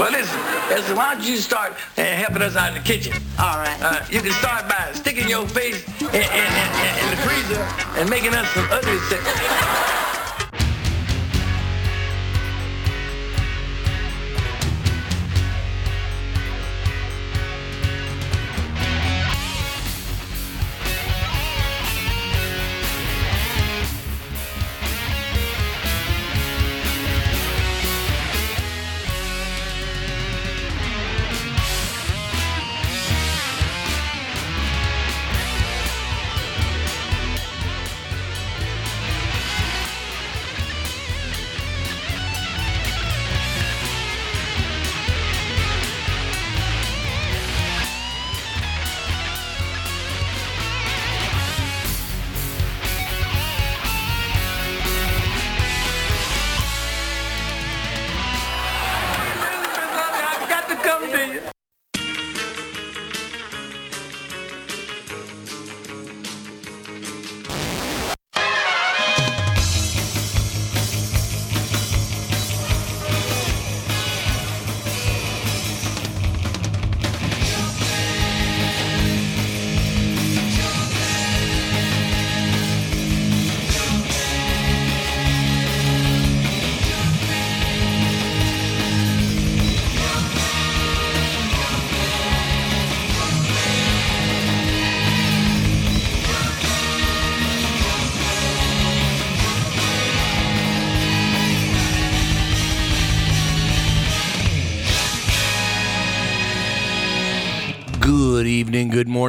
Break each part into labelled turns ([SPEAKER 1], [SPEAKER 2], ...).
[SPEAKER 1] Well, listen, listen, why don't you start uh, helping us out in the kitchen?
[SPEAKER 2] All right.
[SPEAKER 1] Uh, you can start by sticking your face in, in, in, in the freezer and making us some ugly stuff.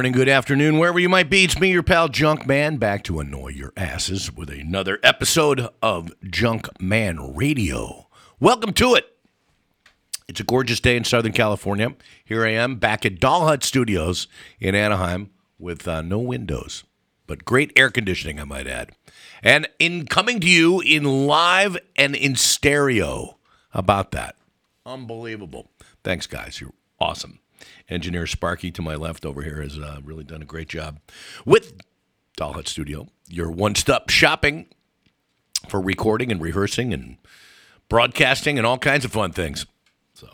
[SPEAKER 3] Morning, good afternoon, wherever you might be. It's me, your pal Junkman, back to annoy your asses with another episode of Junk Man Radio. Welcome to it. It's a gorgeous day in Southern California. Here I am back at Doll Hut Studios in Anaheim with uh, no windows, but great air conditioning, I might add. And in coming to you in live and in stereo. How about that? Unbelievable. Thanks, guys. You're awesome. Engineer Sparky to my left over here has uh, really done a great job with Doll Hut Studio, your one stop shopping for recording and rehearsing and broadcasting and all kinds of fun things. So,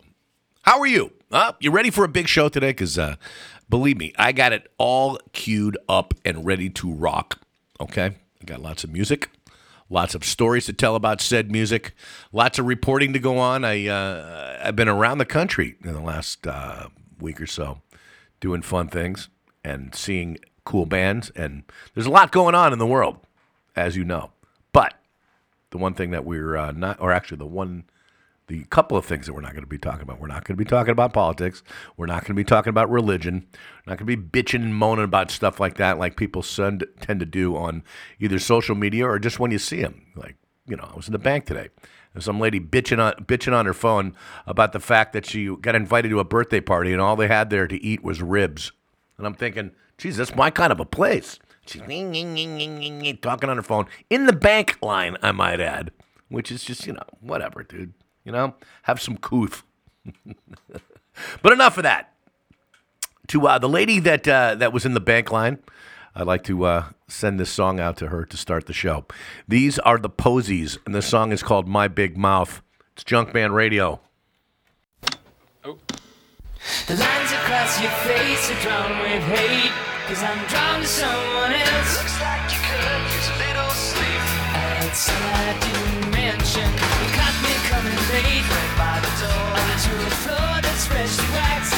[SPEAKER 3] how are you? Uh, you ready for a big show today? Because uh, believe me, I got it all queued up and ready to rock. Okay? I got lots of music. Lots of stories to tell about said music. Lots of reporting to go on. I uh, I've been around the country in the last uh, week or so, doing fun things and seeing cool bands. And there's a lot going on in the world, as you know. But the one thing that we're uh, not, or actually the one, the couple of things that we're not going to be talking about. We're not going to be talking about politics. We're not going to be talking about religion. We're not going to be bitching and moaning about stuff like that, like people send, tend to do on either social media or just when you see them. Like, you know, I was in the bank today. There's some lady bitching on bitching on her phone about the fact that she got invited to a birthday party and all they had there to eat was ribs. And I'm thinking, geez, that's my kind of a place. She's talking on her phone in the bank line, I might add, which is just, you know, whatever, dude. You know, have some couth. but enough of that. To uh, the lady that uh, that was in the bank line, I'd like to uh, send this song out to her to start the show. These are the Posies, and the song is called My Big Mouth. It's Junkman Radio.
[SPEAKER 4] The lines across your face are drawn with hate. Cause I'm drawn to someone else. Looks like you could use a little sleep. And some I. You caught me coming late. Right by the door. Onto a floor that's freshly waxed.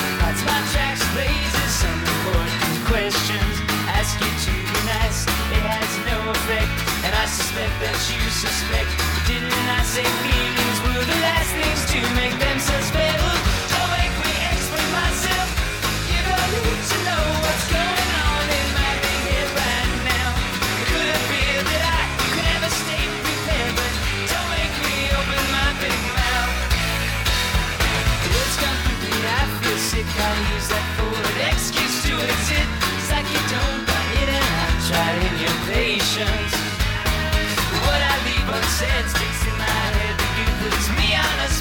[SPEAKER 4] Suspect that you suspect. Didn't I say feelings were the last things to make them suspect? Don't make me explain myself. You don't need to know what's going on in my head right now. That I could never stay prepared, but don't make me open my big mouth. Come I feel sick. I'll use that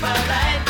[SPEAKER 4] me on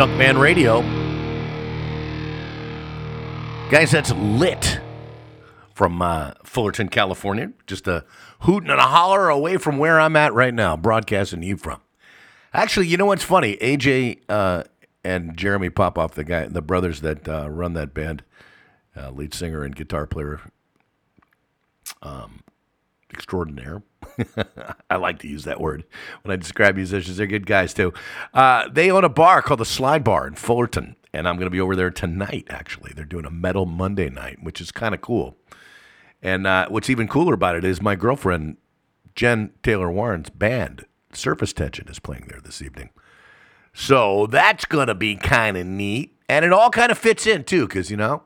[SPEAKER 3] Junkman Radio. Guys, that's lit from uh, Fullerton, California. Just a hooting and a holler away from where I'm at right now, broadcasting you from. Actually, you know what's funny? AJ uh, and Jeremy Popoff, the guy, the brothers that uh, run that band, uh, lead singer and guitar player, um, extraordinaire. I like to use that word when I describe musicians. They're good guys too. Uh, they own a bar called the Slide Bar in Fullerton, and I'm going to be over there tonight. Actually, they're doing a Metal Monday night, which is kind of cool. And uh, what's even cooler about it is my girlfriend Jen Taylor Warren's band Surface Tension is playing there this evening. So that's going to be kind of neat. And it all kind of fits in, too, because, you know,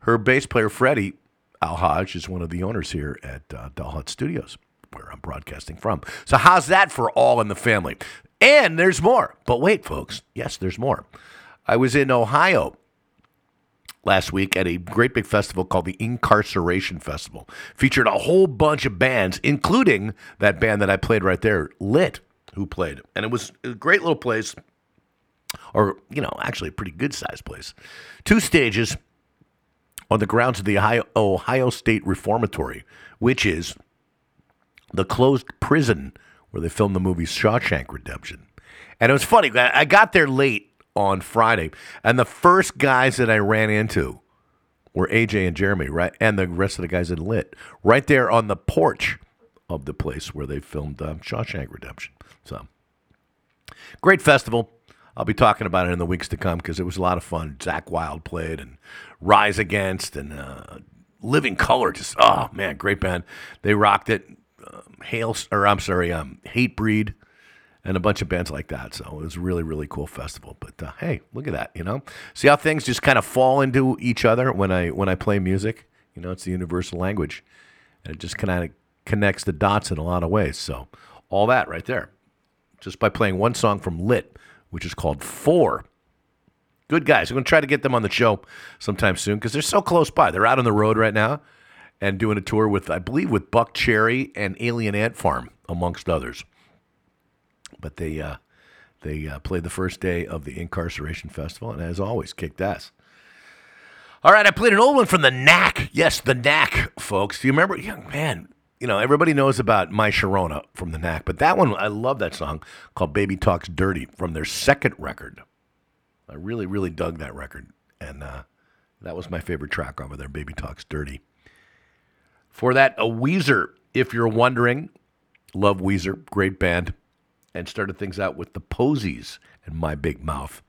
[SPEAKER 3] her bass player, Freddie Al Haj, is one of the owners here at uh, Doll Hut Studios, where I'm broadcasting from. So, how's that for all in the family? And there's more. But wait, folks. Yes, there's more. I was in Ohio last week at a great big festival called the Inkcarceration Festival. Featured a whole bunch of bands, including that band that I played right there, Lit, who played. And it was a great little place, or, you know, actually a pretty good sized place. Two stages on the grounds of the Ohio, Ohio State Reformatory, which is the closed prison where they filmed the movie Shawshank Redemption. And it was funny. I got there late on Friday, and the first guys that I ran into were AJ and Jeremy, right, and the rest of the guys in Lit, right there on the porch of the place where they filmed um, Shawshank Redemption. So, great festival. I'll be talking about it in the weeks to come because it was a lot of fun. Zakk Wylde played and Rise Against and uh, Living Colour. Just oh man, great band. They rocked it. Hail or I'm sorry, um, Hatebreed and a bunch of bands like that. So it was really, really cool festival. But uh, hey, look at that, you know. See how things just kind of fall into each other when I when I play music. You know, it's the universal language, and it just kind of connects the dots in a lot of ways. So all that right there, just by playing one song from Lit, which is called Four. Good guys. I'm going to try to get them on the show sometime soon because they're so close by. They're out on the road right now and doing a tour with, I believe, with Buckcherry and Alien Ant Farm, amongst others. But they uh, they uh, played the first day of the Inkcarceration Festival, and as always, kicked ass. All right, I played an old one from the Knack. Yes, the Knack, folks. Do you remember? Young man, you know everybody knows about My Sharona from the Knack, but that one I love that song called "Baby Talks Dirty" from their second record. I really, really dug that record, and uh, that was my favorite track over there. "Baby Talks Dirty." For that, a Weezer, if you're wondering, love Weezer, great band, and started things out with the Posies and My Big Mouth.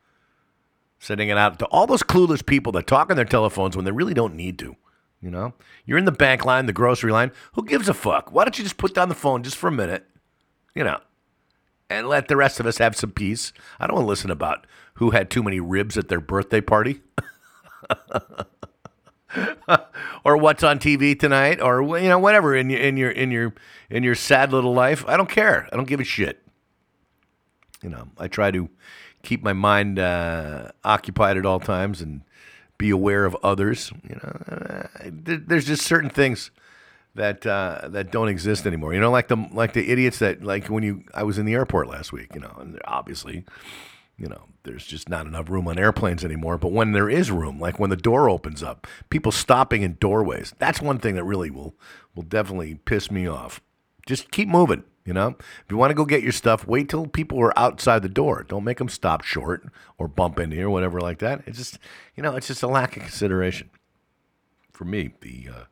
[SPEAKER 3] Sending it out to all those clueless people that talk on their telephones when they really don't need to. You know, you're in the bank line, the grocery line. Who gives a fuck? Why don't you just put down the phone just for a minute? You know, and let the rest of us have some peace. I don't want to listen about who had too many ribs at their birthday party. or what's on TV tonight, or you know whatever in your in your in your in your sad little life. I don't care. I don't give a shit. You know, I try to keep my mind uh, occupied at all times and be aware of others. You know, uh, there's just certain things that uh, that don't exist anymore. You know, like the like the idiots that like when you I was in the airport last week. You know, and obviously, you know, there's just not enough room on airplanes anymore. But when there is room, like when the door opens up, people stopping in doorways. That's one thing that really will will definitely piss me off. Just keep moving. You know, if you want to go get your stuff, wait till people are outside the door. Don't make them stop short or bump into you or whatever like that. It's just, you know, it's just a lack of consideration. For me, the uh,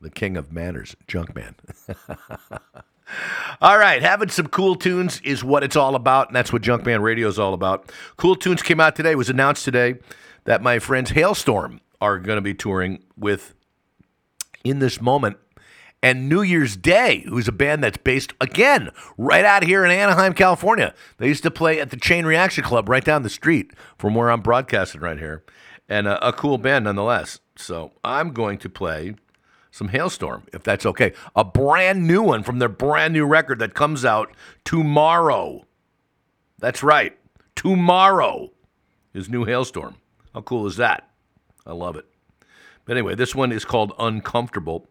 [SPEAKER 3] the king of manners, junk man. all right, having some cool tunes is what it's all about, and that's what Junkman Radio is all about. Cool tunes came out today. It was announced today that my friends Halestorm are going to be touring with in this moment. And New Year's Day, who's a band that's based again right out here in Anaheim, California. They used to play at the Chain Reaction Club right down the street from where I'm broadcasting right here, and a, a cool band nonetheless. So I'm going to play some Halestorm, if that's okay. A brand new one from their brand new record that comes out tomorrow. That's right. Tomorrow is New Halestorm. How cool is that? I love it. But anyway, this one is called Uncomfortable,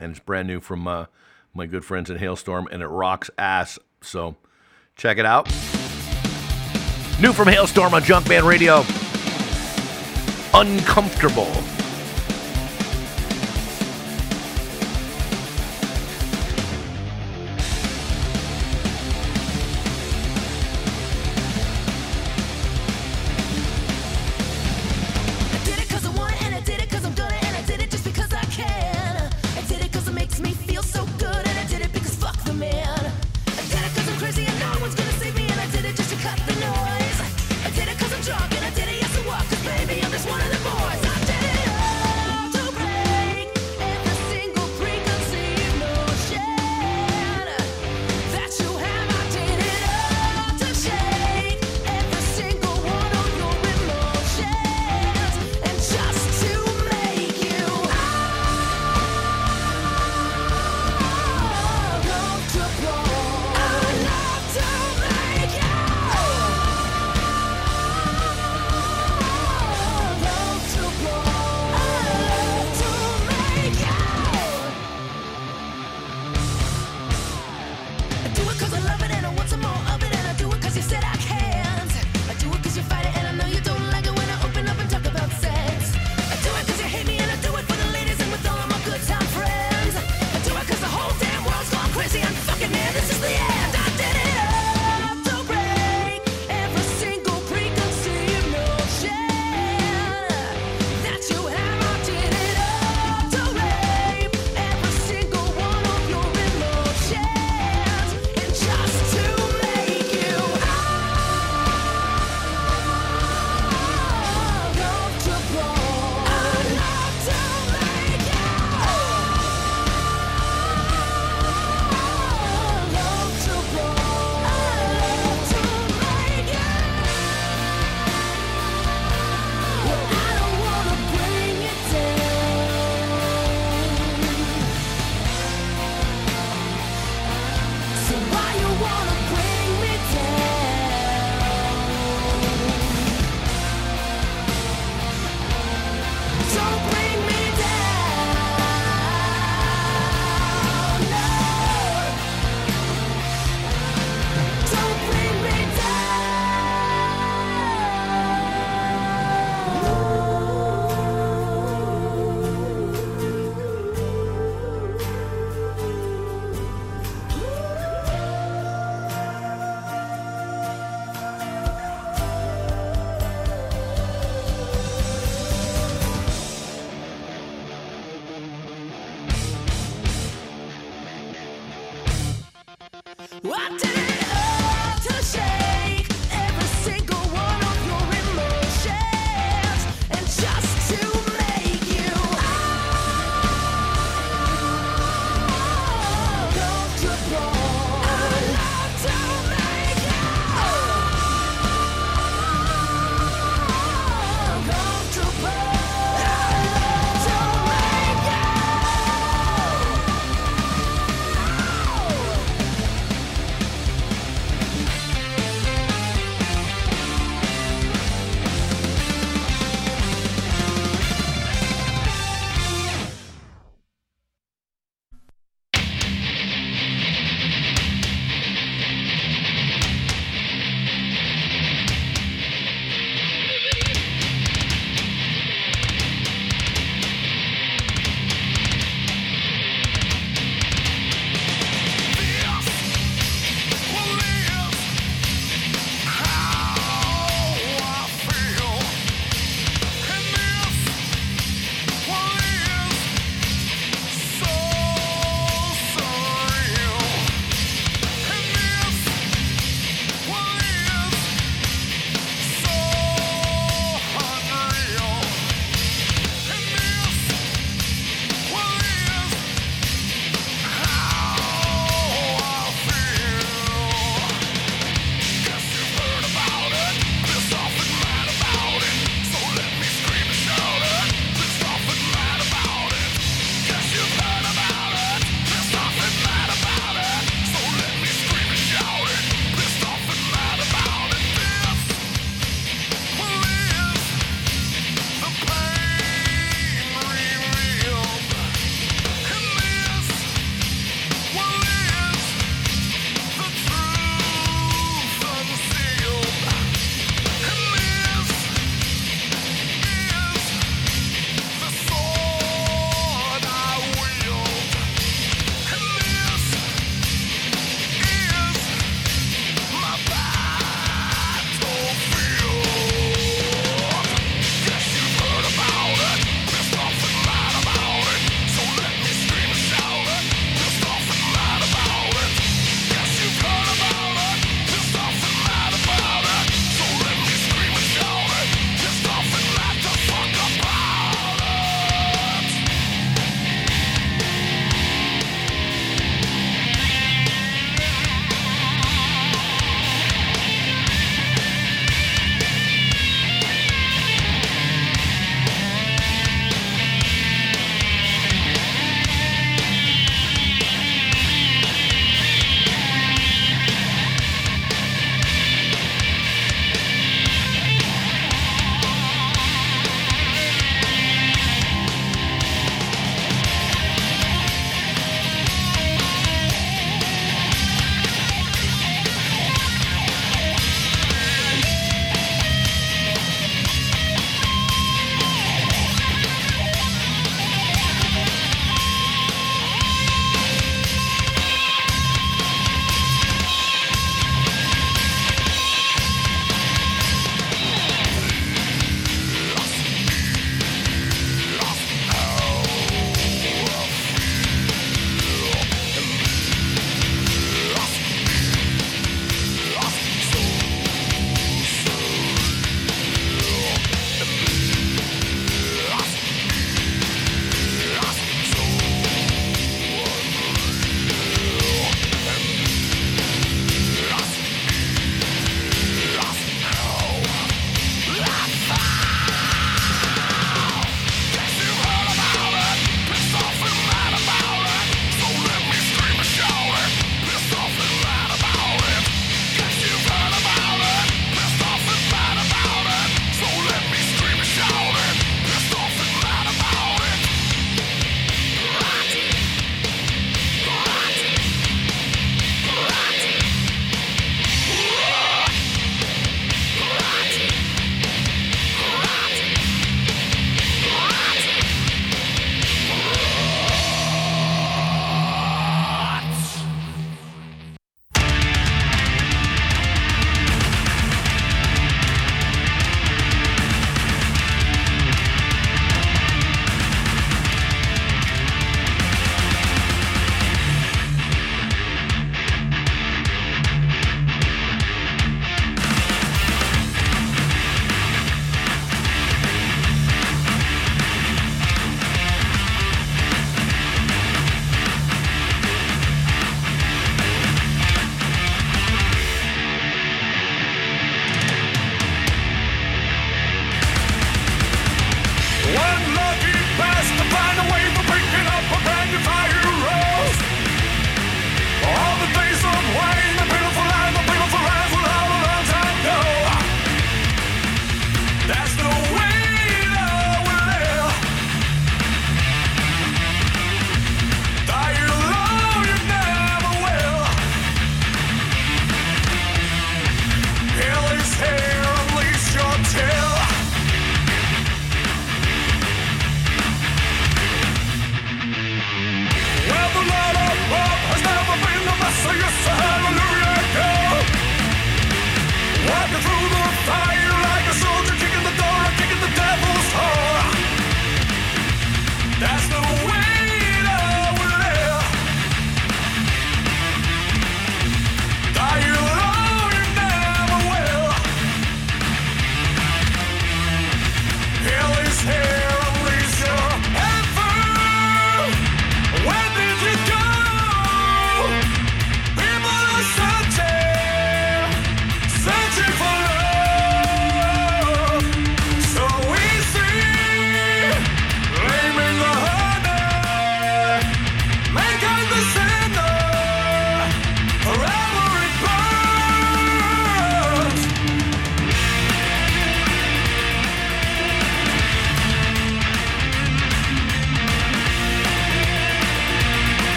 [SPEAKER 3] and it's brand new from uh, my good friends in Halestorm, and it rocks ass. So check it out. New from Halestorm on Junkman Radio. Uncomfortable.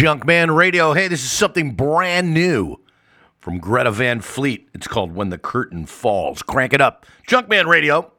[SPEAKER 5] Junkman Radio. Hey, this is something brand new from Greta Van Fleet. It's called When the Curtain Falls. Crank it up. Junkman Radio.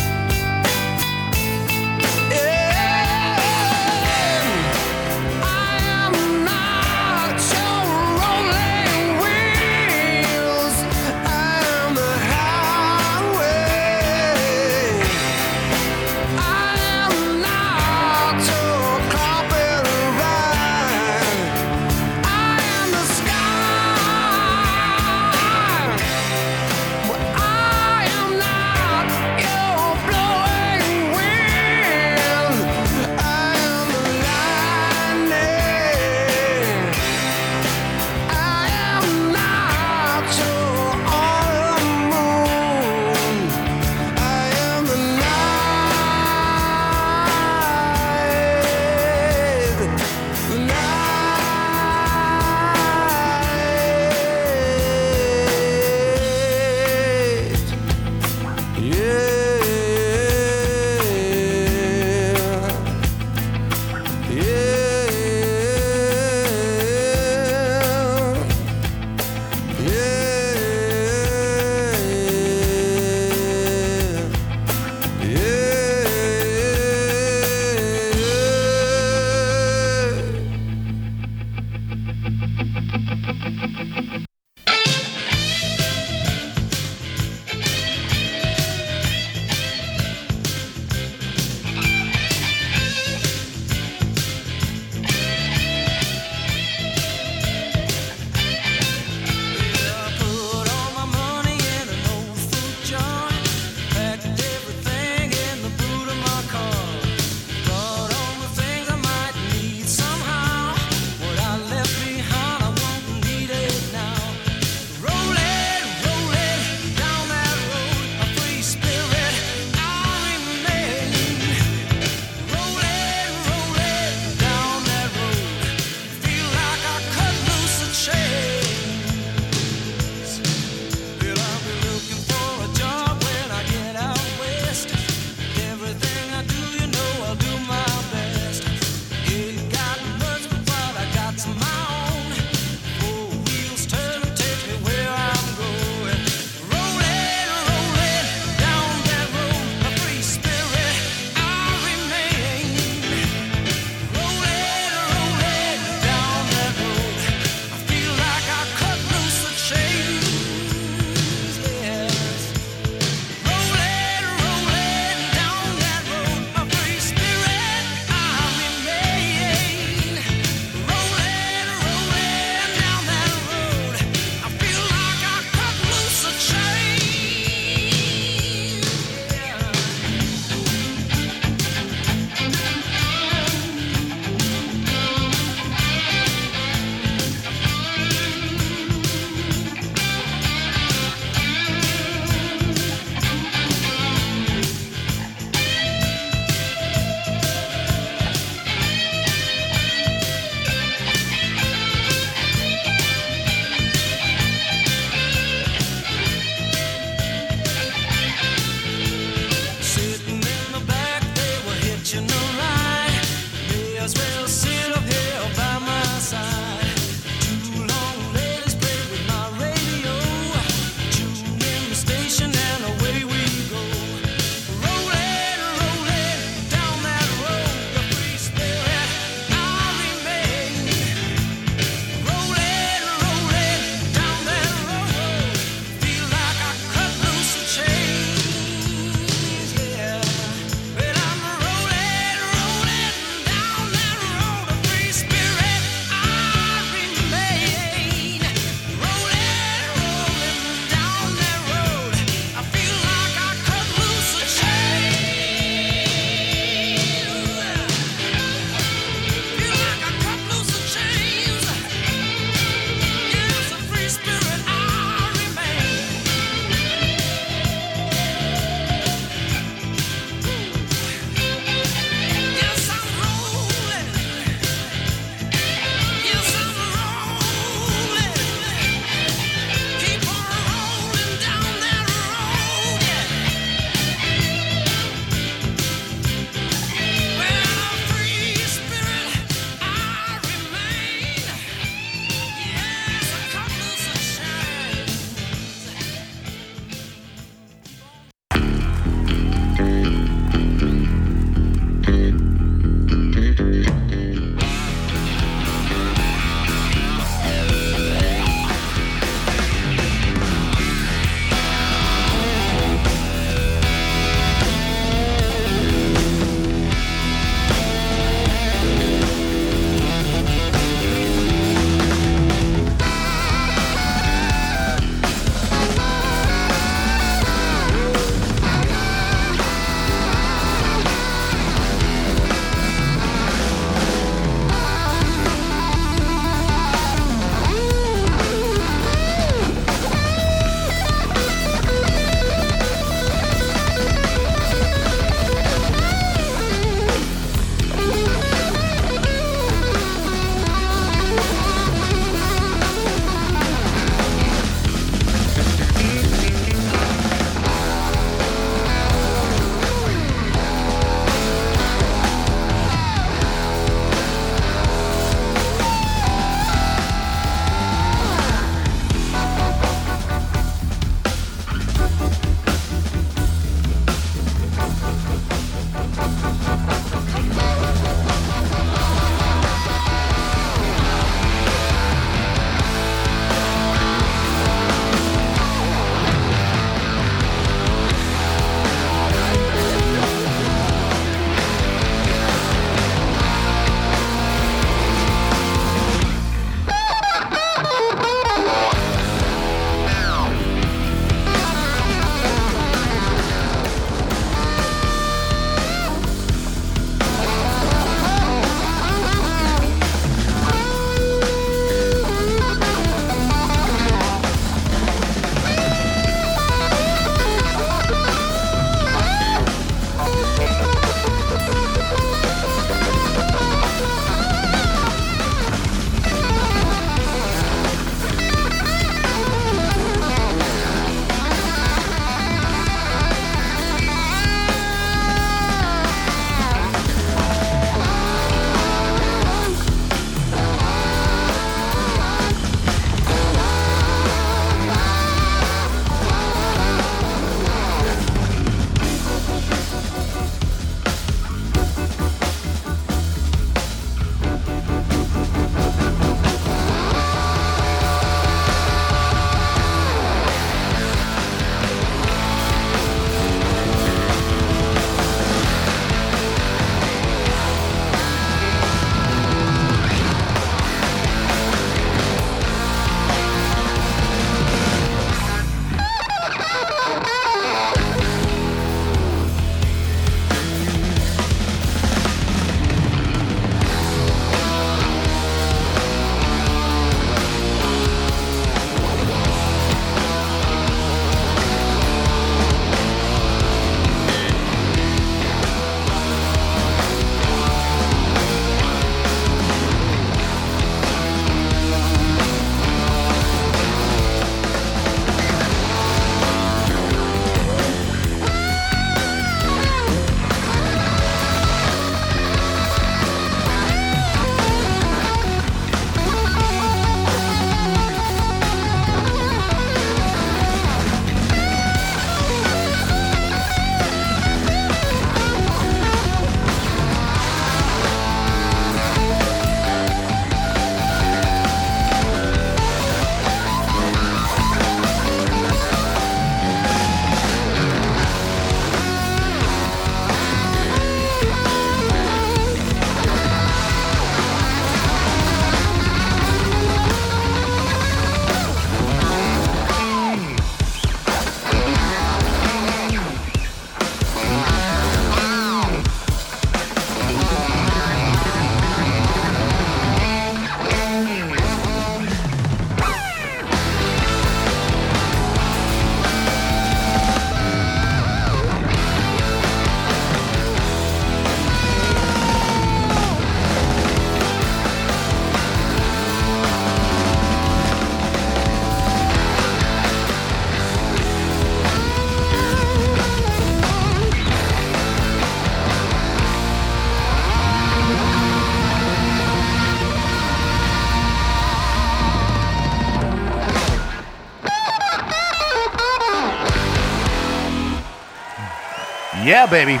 [SPEAKER 3] Baby.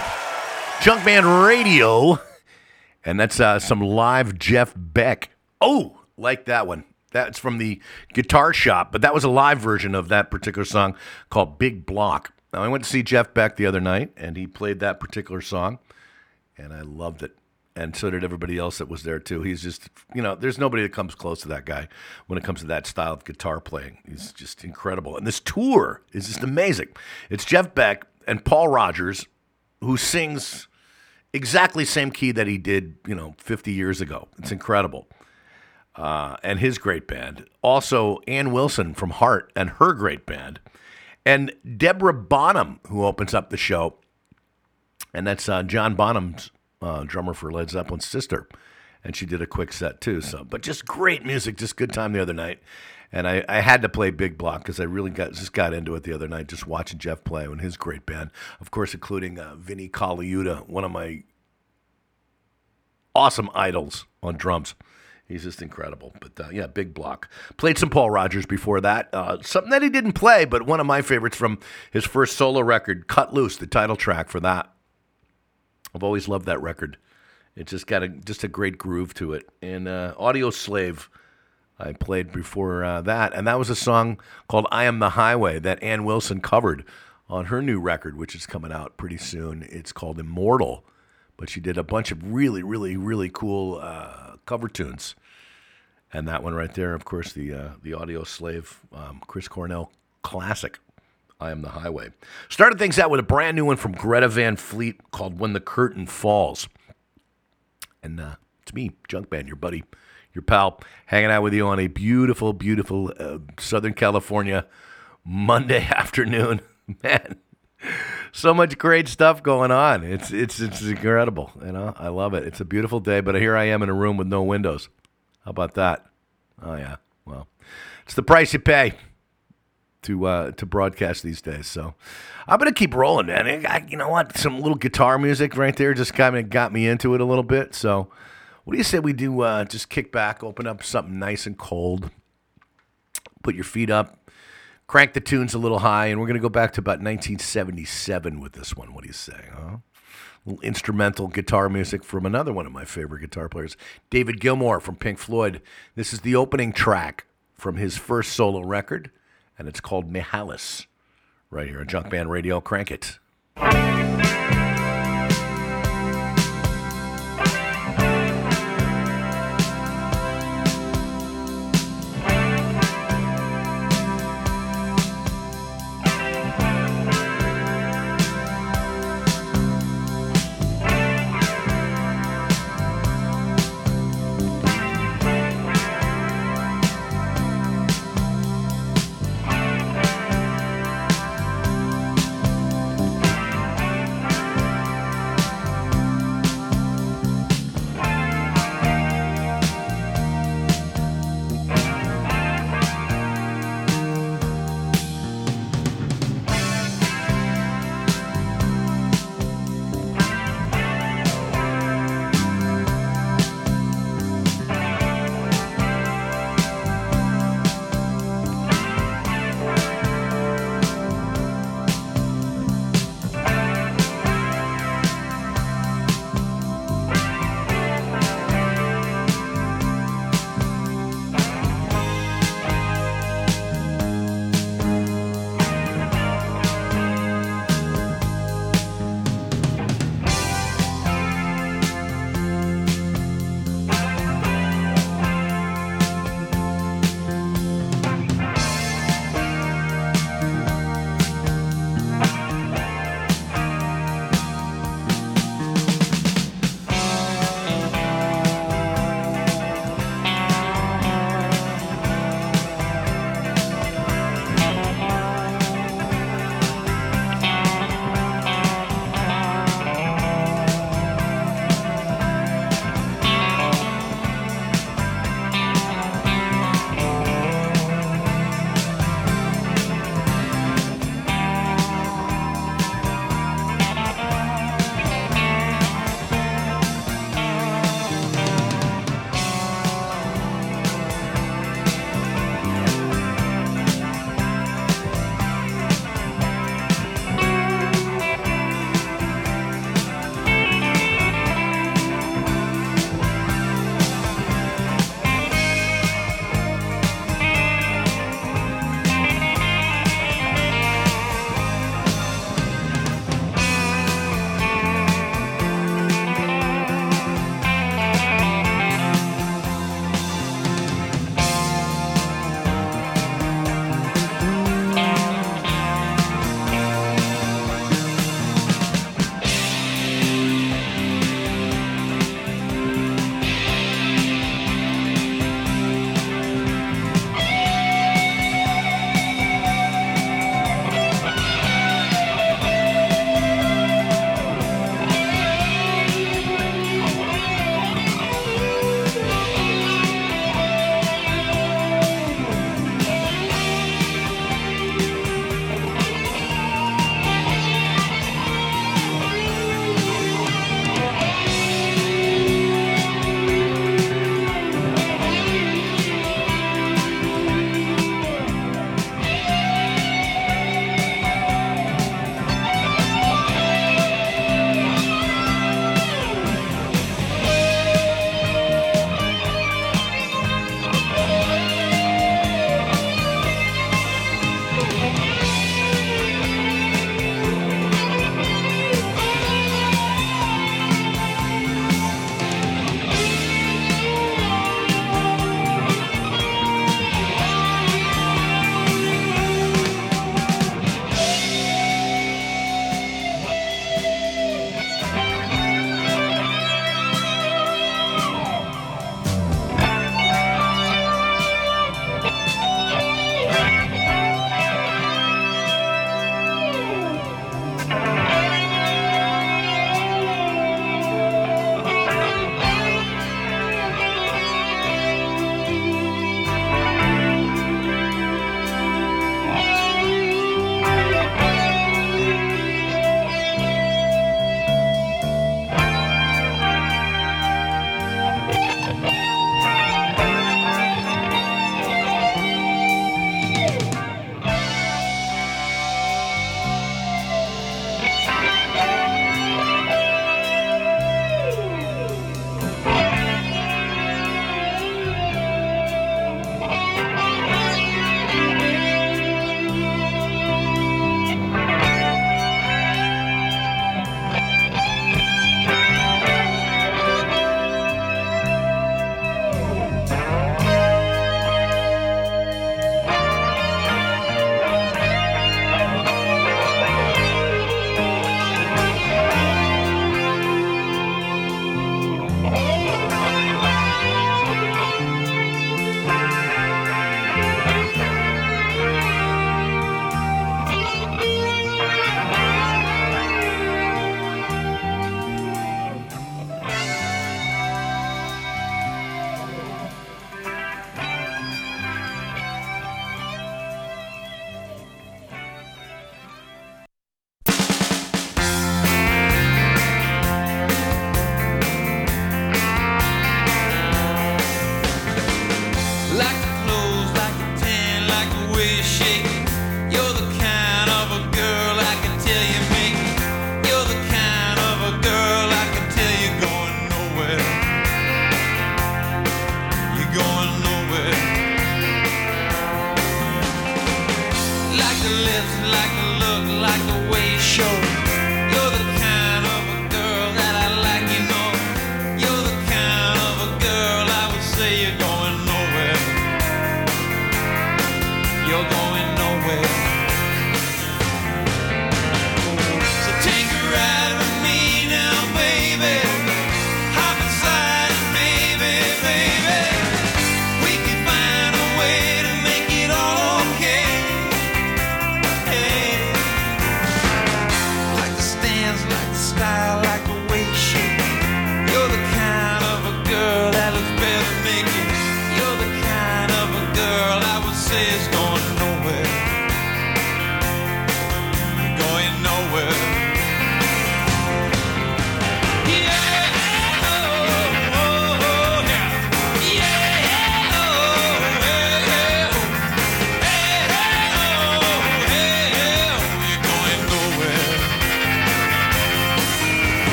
[SPEAKER 3] Junkman Radio. And that's uh, some live Jeff Beck. Oh, like that one. That's from the Guitar Shop, but that was a live version of that particular song called Big Block. Now, I went to see Jeff Beck the other night, and he played that particular song, and I loved it. And so did everybody else that was there, too. He's just, you know, there's nobody that comes close to that guy when it comes to that style of guitar playing. He's just incredible. And this tour is just amazing. It's Jeff Beck and Paul Rodgers, who sings exactly same key that he did, you know, 50 years ago. It's incredible. Uh, and his great band. Also, Ann Wilson from Heart and her great band. And Deborah Bonham, who opens up the show. And that's uh, John Bonham's uh, drummer for Led Zeppelin's sister. And she did a quick set too. So, but just great music, just good time the other night. And I, I had to play Big Block because I really got just got into it the other night, just watching Jeff play and his great band, of course, including uh, Vinnie Colaiuta, one of my awesome idols on drums. He's just incredible. But uh, yeah, big block. Played some Paul Rodgers before that. Uh, something that he didn't play, but one of my favorites from his first solo record, Cut Loose, the title track for that. I've always loved that record. It just got a just a great groove to it. And uh, Audioslave, I played before uh, that, and that was a song called "I Am the Highway" that Ann Wilson covered on her new record, which is coming out pretty soon. It's called "Immortal," but she did a bunch of really, really, really cool uh, cover tunes. And that one right there, of course, the uh, the Audioslave, um, Chris Cornell classic. I am the highway. Started things out with a brand new one from Greta Van Fleet called "When the Curtain Falls." And uh, it's me, Junkman, your buddy, your pal, hanging out with you on a beautiful, beautiful uh, Southern California Monday afternoon. Man, so much great stuff going on. It's it's it's incredible. You know, I love it. It's a beautiful day, but here I am in a room with no windows. How about that? Oh yeah. Well, it's the price you pay to uh, to broadcast these days. So I'm gonna keep rolling, man. I, you know what? Some little guitar music right there just kind of got me into it a little bit. So what do you say we do? Uh, just kick back, open up something nice and cold, put your feet up, crank the tunes a little high, and we're gonna go back to about 1977 with this one. What do you say? Huh? little instrumental guitar music from another one of my favorite guitar players, David Gilmour from Pink Floyd. This is the opening track from his first solo record, and it's called Mihalis. Right here on Junkman Radio. Crank
[SPEAKER 4] it.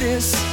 [SPEAKER 4] This.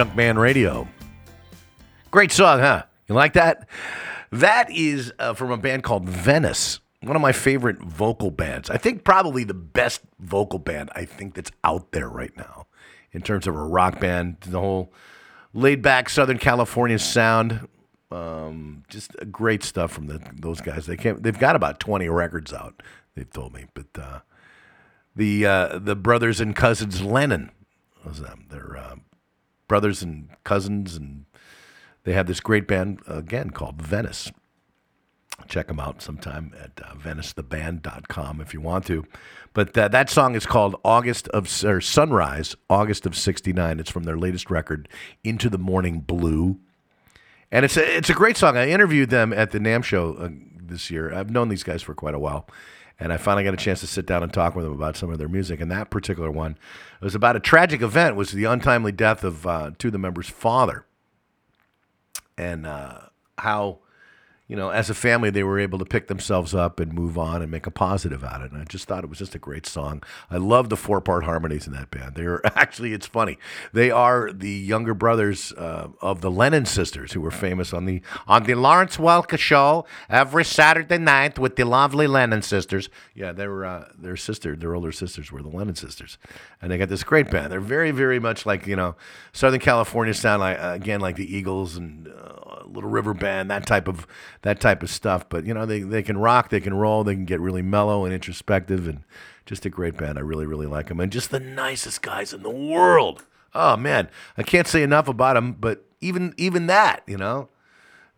[SPEAKER 3] Junkman Radio. Great song, huh? You like that? That is uh, from a band called Venice, one of my favorite vocal bands. I think probably the best vocal band I think that's out there right now in terms of a rock band. The whole laid back Southern California sound. Um, just great stuff from the, those guys. They can't, they've got about 20 records out, they've told me. But uh, the, uh, the brothers and cousins Lennon was them. They're uh, brothers and cousins, and they have this great band, again, called Venice. Check them out sometime at uh, VeniceTheBand.com if you want to. But uh, that song is called August of or Sunrise, August of '69. It's from their latest record, Into the Morning Blue, and it's a, it's a great song. I interviewed them at the NAMM show uh, this year. I've known these guys for quite a while, and I finally got a chance to sit down and talk with them about some of their music. And that particular one was about a tragic event, was the untimely death of uh, two of the members' father, and uh, how you know, as a family, they were able to pick themselves up and move on and make a positive out of it. And I just thought it was just a great song. I love the four part harmonies in that band. They're actually, it's funny. They are the younger brothers uh, of the Lennon sisters, who were famous on the on the Lawrence Welk show every Saturday night with the lovely Lennon sisters. Yeah, they were uh, their sister, their older sisters were the Lennon sisters, and they got this great band. They're very, very much like you know, Southern California sound like again like the Eagles and uh, Little River Band, that type of that type of stuff. But you know, they they can rock, they can roll, they can get really mellow and introspective, and just a great band. I really really like them, and just the nicest guys in the world. Oh man, I can't say enough about them. But even even that, you know.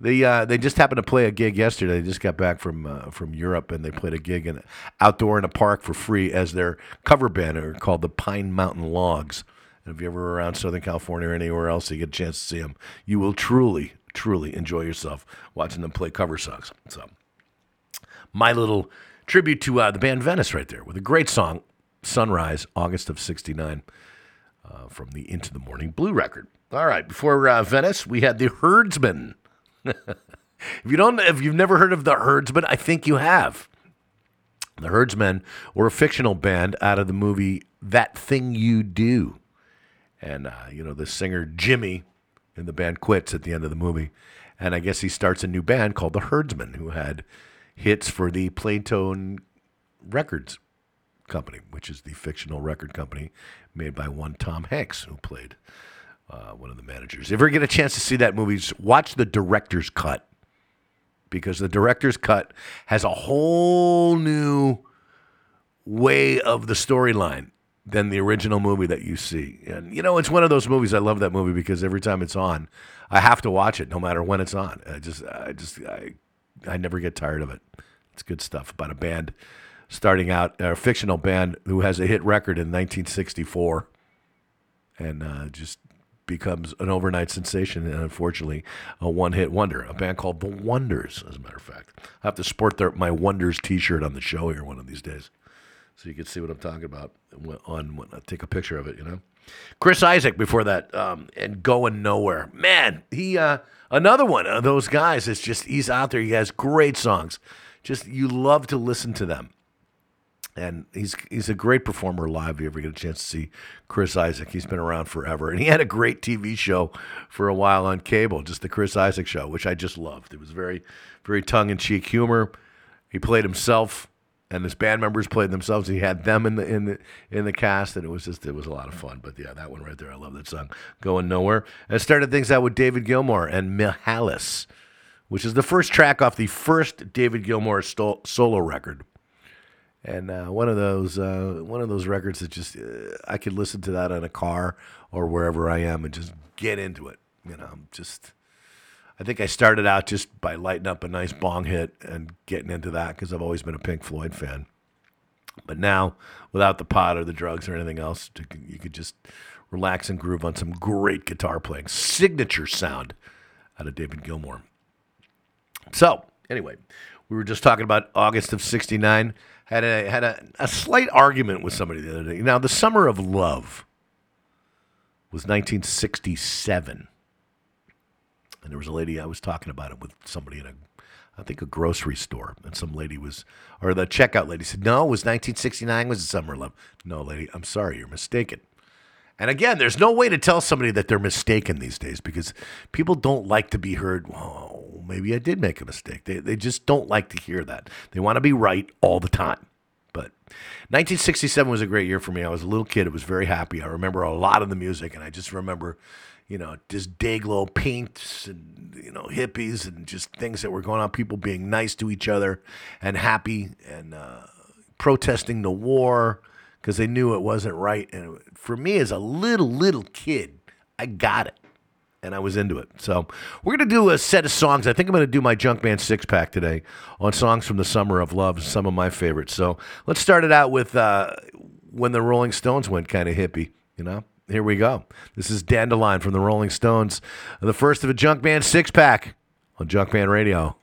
[SPEAKER 3] They uh, they just happened to play a gig yesterday. They just got back from uh, from Europe and they played a gig in outdoor in a park for free as their cover band are called the Pine Mountain Logs. And if you're ever around Southern California or anywhere else, you get a chance to see them. You will truly truly enjoy yourself watching them play cover songs. So my little tribute to uh, the band Venice right there with a great song, Sunrise, August of '69, uh, from the Into the Morning Blue record. All right, before uh, Venice, we had the Heardsman. if you don't, if you've never heard of the Heardsmen, I think you have. The Heardsmen were a fictional band out of the movie That Thing You Do, and uh, you know the singer Jimmy in the band quits at the end of the movie, and I guess he starts a new band called the Heardsmen, who had hits for the Playtone Records company, which is the fictional record company made by one Tom Hanks, who played uh, one of the managers. If you ever get a chance to see that movie, watch the director's cut. Because the director's cut has a whole new way of the storyline than the original movie that you see. And you know, it's one of those movies. I love that movie because every time it's on, I have to watch it, no matter when it's on. I just, I just, I, I never get tired of it. It's good stuff about a band starting out, a fictional band who has a hit record in 1964, and uh, just becomes an overnight sensation and unfortunately a one-hit wonder. A band called The Wonders, as a matter of fact. I have to sport their, my Wonders T-shirt on the show here one of these days so you can see what I'm talking about on when I take a picture of it, you know. Chris Isaak before that, um, and going nowhere. Man, he uh, another one of those guys. It's just he's out there. He has great songs. Just you love to listen to them, and he's he's a great performer live. If you ever get a chance to see Chris Isaak, he's been around forever, and he had a great TV show for a while on cable, just the Chris Isaak Show, which I just loved. It was very very tongue in cheek humor. He played himself and his band members played themselves. He had them in the in the in the cast, and it was just it was a lot of fun. But yeah, that one right there, I love that song, "Going Nowhere." And started things out with David Gilmour and Mihalis, which is the first track off the first David Gilmour solo record. And uh, one of those uh, one of those records that just uh, I could listen to that in a car or wherever I am and just get into it. You know, just. I think I started out just by lighting up a nice bong hit and getting into that because I've always been a Pink Floyd fan. But now, without the pot or the drugs or anything else, you could- just relax and groove on some great guitar playing, signature sound out of David Gilmour. So, anyway, we were just talking about August of '69. Had a had a, a slight argument with somebody the other day. Now, the summer of love was 1967 and there was a lady I was talking about it with somebody in a, I think a grocery store, and some lady was, or the checkout lady said, "No, it was 1969 was the summer love." No, lady, I'm sorry, you're mistaken. And again, there's no way to tell somebody that they're mistaken these days because people don't like to be heard. Oh, maybe I did make a mistake. They, they just don't like to hear that. They want to be right all the time. But 1967 was a great year for me. I was a little kid. I was very happy. I remember a lot of the music, and I just remember, you know, just Dayglow paints and, you know, hippies and just things that were going on. People being nice to each other and happy and uh, protesting the war because they knew it wasn't right. And for me, as a little, little kid, I got it and I was into it. So we're gonna do a set of songs. I think I'm gonna do my Junkman six pack today on songs from the summer of love, some of my favorites. So let's start it out with uh, when the Rolling Stones went kind of hippie. You know, here we go. This is Dandelion from the Rolling Stones, the first of a Junkman six pack on Junkman Radio.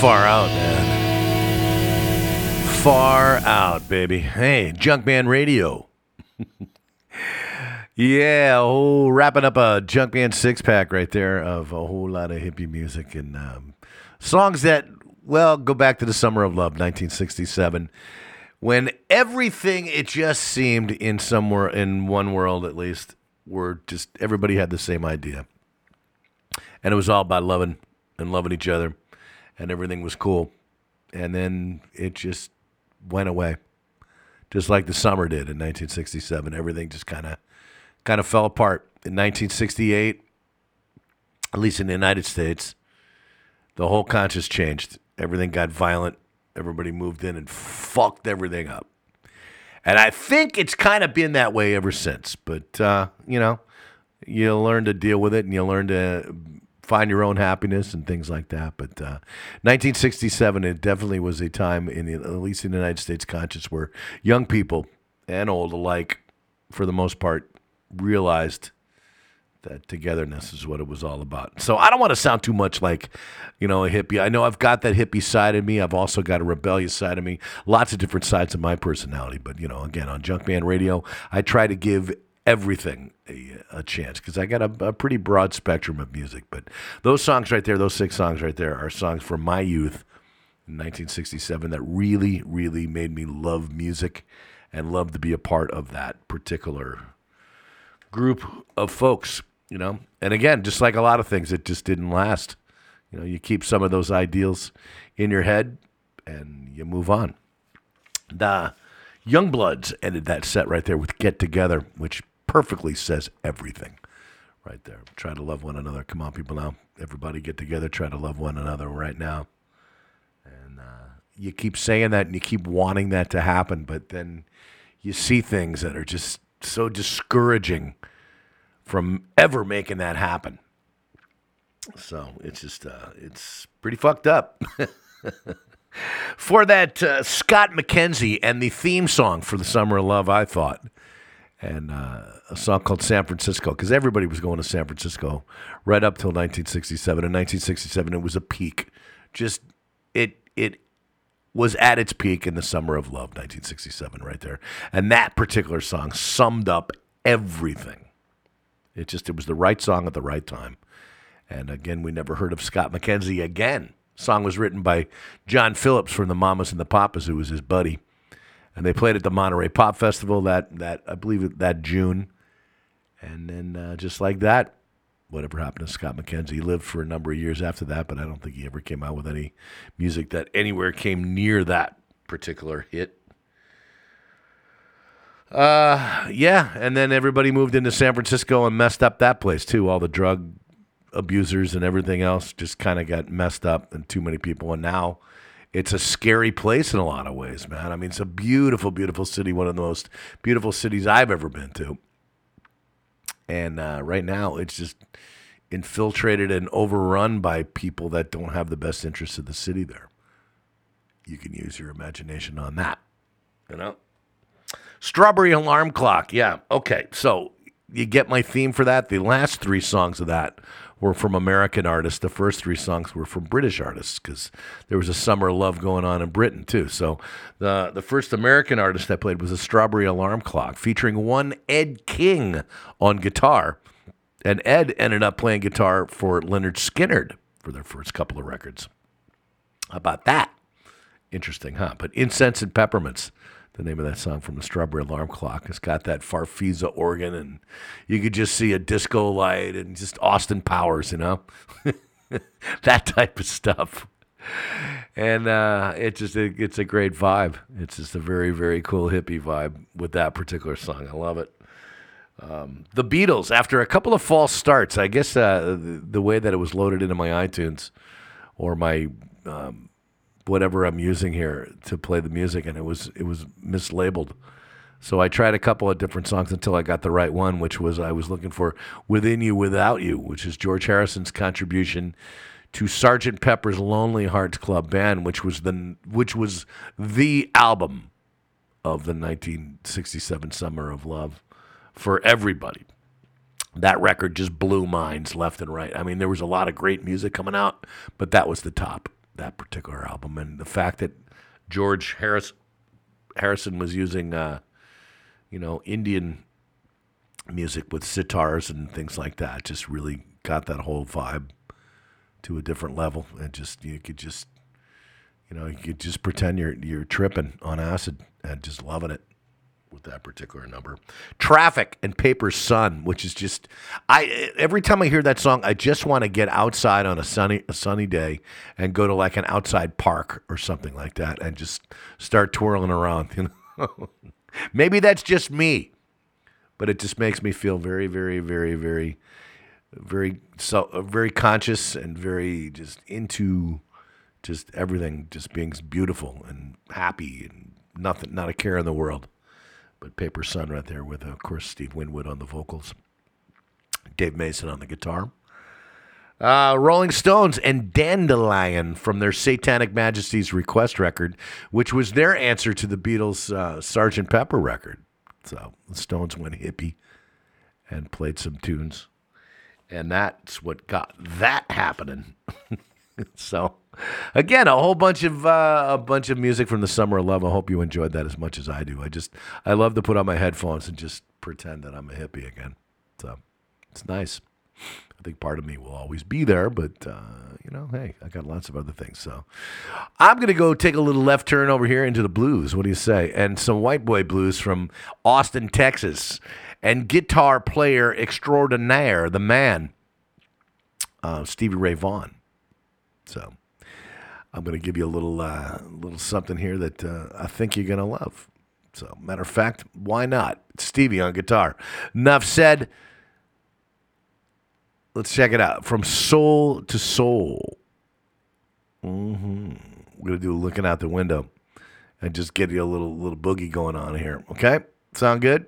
[SPEAKER 3] Far out, man. Far out, baby. Hey, Junkman Radio. yeah, oh, wrapping up a Junkman six pack right there of a whole lot of hippie music and um, songs that, well, go back to the summer of love, 1967, when everything it just seemed in somewhere in one world at least were just everybody had the same idea, and it was all about loving and loving each other, and everything was cool, and then it just went away just like the summer did in 1967. Everything just kind of kind of fell apart. In 1968, at least in the United States, the whole conscience changed. Everything got violent. Everybody moved in and fucked everything up. And I think it's kind of been that way ever since. But uh, you know, you learn to deal with it, and you learn to find your own happiness and things like that. But uh, 1967, it definitely was a time in the, at least in the United States conscious where young people and old alike, for the most part, realized that togetherness is what it was all about. So I don't want to sound too much like, you know, a hippie. I know I've got that hippie side of me. I've also got a rebellious side of me. Lots of different sides of my personality. But you know, again, on Junkman Radio, I try to give everything a, a chance because I got a, a pretty broad spectrum of music. But those songs right there, those six songs right there, are songs from my youth in 1967 that really, really made me love music and love to be a part of that particular group of folks, you know. And again, just like a lot of things, it just didn't last. You know, you keep some of those ideals in your head and you move on. The Youngbloods ended that set right there with Get Together, which perfectly says everything right there. Try to love one another. Come on, people now. Everybody get together. Try to love one another right now. And uh, you keep saying that and you keep wanting that to happen, but then you see things that are just so discouraging from ever making that happen. So it's just, uh, it's pretty fucked up. for that, uh, Scott McKenzie and the theme song for the Summer of Love, I thought, and uh, a song called San Francisco, because everybody was going to San Francisco right up till 1967. In 1967, it was a peak. Just it it was at its peak in the summer of love, 1967, right there. And that particular song summed up everything. It just it was the right song at the right time. And again, we never heard of Scott McKenzie again. Song was written by John Phillips from the Mamas and the Papas, who was his buddy. And they played at the Monterey Pop Festival that that I believe that June. And then uh, just like that, whatever happened to Scott McKenzie, he lived for a number of years after that, but I don't think he ever came out with any music that anywhere came near that particular hit. Uh, yeah, and then everybody moved into San Francisco and messed up that place too. All the drug abusers and everything else just kind of got messed up, and too many people. And now it's a scary place in a lot of ways, man. I mean, it's a beautiful, beautiful city, one of the most beautiful cities I've ever been to. And uh, right now, it's just infiltrated and overrun by people that don't have the best interests of the city there. You can use your imagination on that, you know? Strawberry Alarm Clock. Yeah. Okay. So you get my theme for that. The last three songs of that were from American artists. The first three songs were from British artists because there was a summer love going on in Britain too. So the the first American artist I played was a Strawberry Alarm Clock featuring one Ed King on guitar. And Ed ended up playing guitar for Lynyrd Skynyrd for their first couple of records. How about that? Interesting, huh? But Incense and Peppermints, the name of that song from the Strawberry Alarm Clock, it's got that Farfisa organ, and you could just see a disco light and just Austin Powers, you know? that type of stuff. And uh, just it, it's a great vibe. It's just a very very cool hippie vibe with that particular song. I love it. Um, the Beatles, after a couple of false starts, I guess uh, the, the way that it was loaded into my iTunes or my um, whatever I'm using here to play the music, and it was it was mislabeled. So I tried a couple of different songs until I got the right one, which was I was looking for "Within You, Without You," which is George Harrison's contribution to Sergeant Pepper's Lonely Hearts Club Band, which was the which was the album of the 1967 Summer of Love for everybody. That record just blew minds left and right. I mean, there was a lot of great music coming out, but that was the top, that particular album. And the fact that George Harris, Harrison was using, uh, you know, Indian music with sitars and things like that just really got that whole vibe to a different level. And just, you could just, you know, you could just pretend you're, you're tripping on acid and just loving it with that particular number. Traffic and Paper Sun, which is just I every time I hear that song, I just want to get outside on a sunny a sunny day and go to like an outside park or something like that and just start twirling around, you know. Maybe that's just me, but it just makes me feel very very very very very so very conscious and very just into just everything just being beautiful and happy and nothing not a care in the world Paper Sun right there with, of course, Steve Winwood on the vocals, Dave Mason on the guitar. Uh, Rolling Stones and Dandelion from their Satanic Majesties Request record, which was their answer to the Beatles' uh, Sgt. Pepper record. So the Stones went hippie and played some tunes. And that's what got that happening. so again, a whole bunch of uh, a bunch of music from the summer of love. I hope you enjoyed that as much as I do. I just I love to put on my headphones and just pretend that I'm a hippie again. So it's nice. I think part of me will always be there, but uh, you know, hey, I got lots of other things. So I'm gonna go take a little left turn over here into the blues. What do you say? And some white boy blues from Austin, Texas, and guitar player extraordinaire, the man, uh, Stevie Ray Vaughan So I'm going to give you a little uh, little something here that uh, I think you're going to love. So matter of fact, why not? Stevie on guitar. Enough said. Let's check it out. From soul to soul. hmm We're gonna do looking out the window and just get you a little little boogie going on here. Okay, sound good?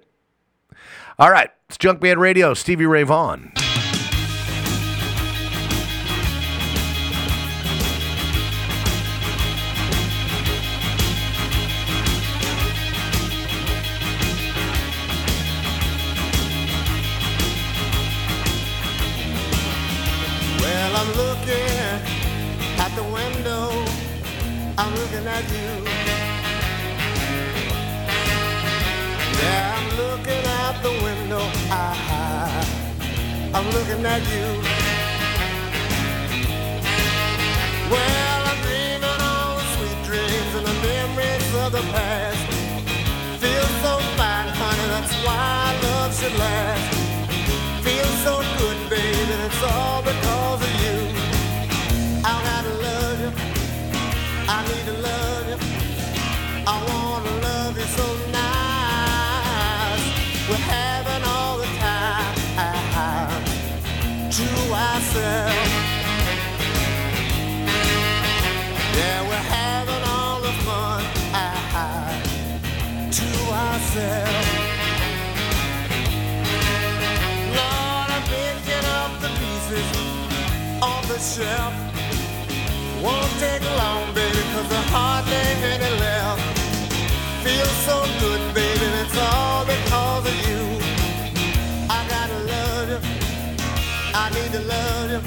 [SPEAKER 3] All right, it's Junk Junkman Radio. Stevie Ray Vaughan.
[SPEAKER 6] I'm looking at you. Well, I'm dreaming all the sweet dreams and the memories of the past. Feel so fine, honey, that's why love should last. Feel so good, baby, and it's all because off shelf. Won't take long, baby, cause the heart ain't any left. Feels so good, baby, and it's all because of you. I gotta love you. I need to love you.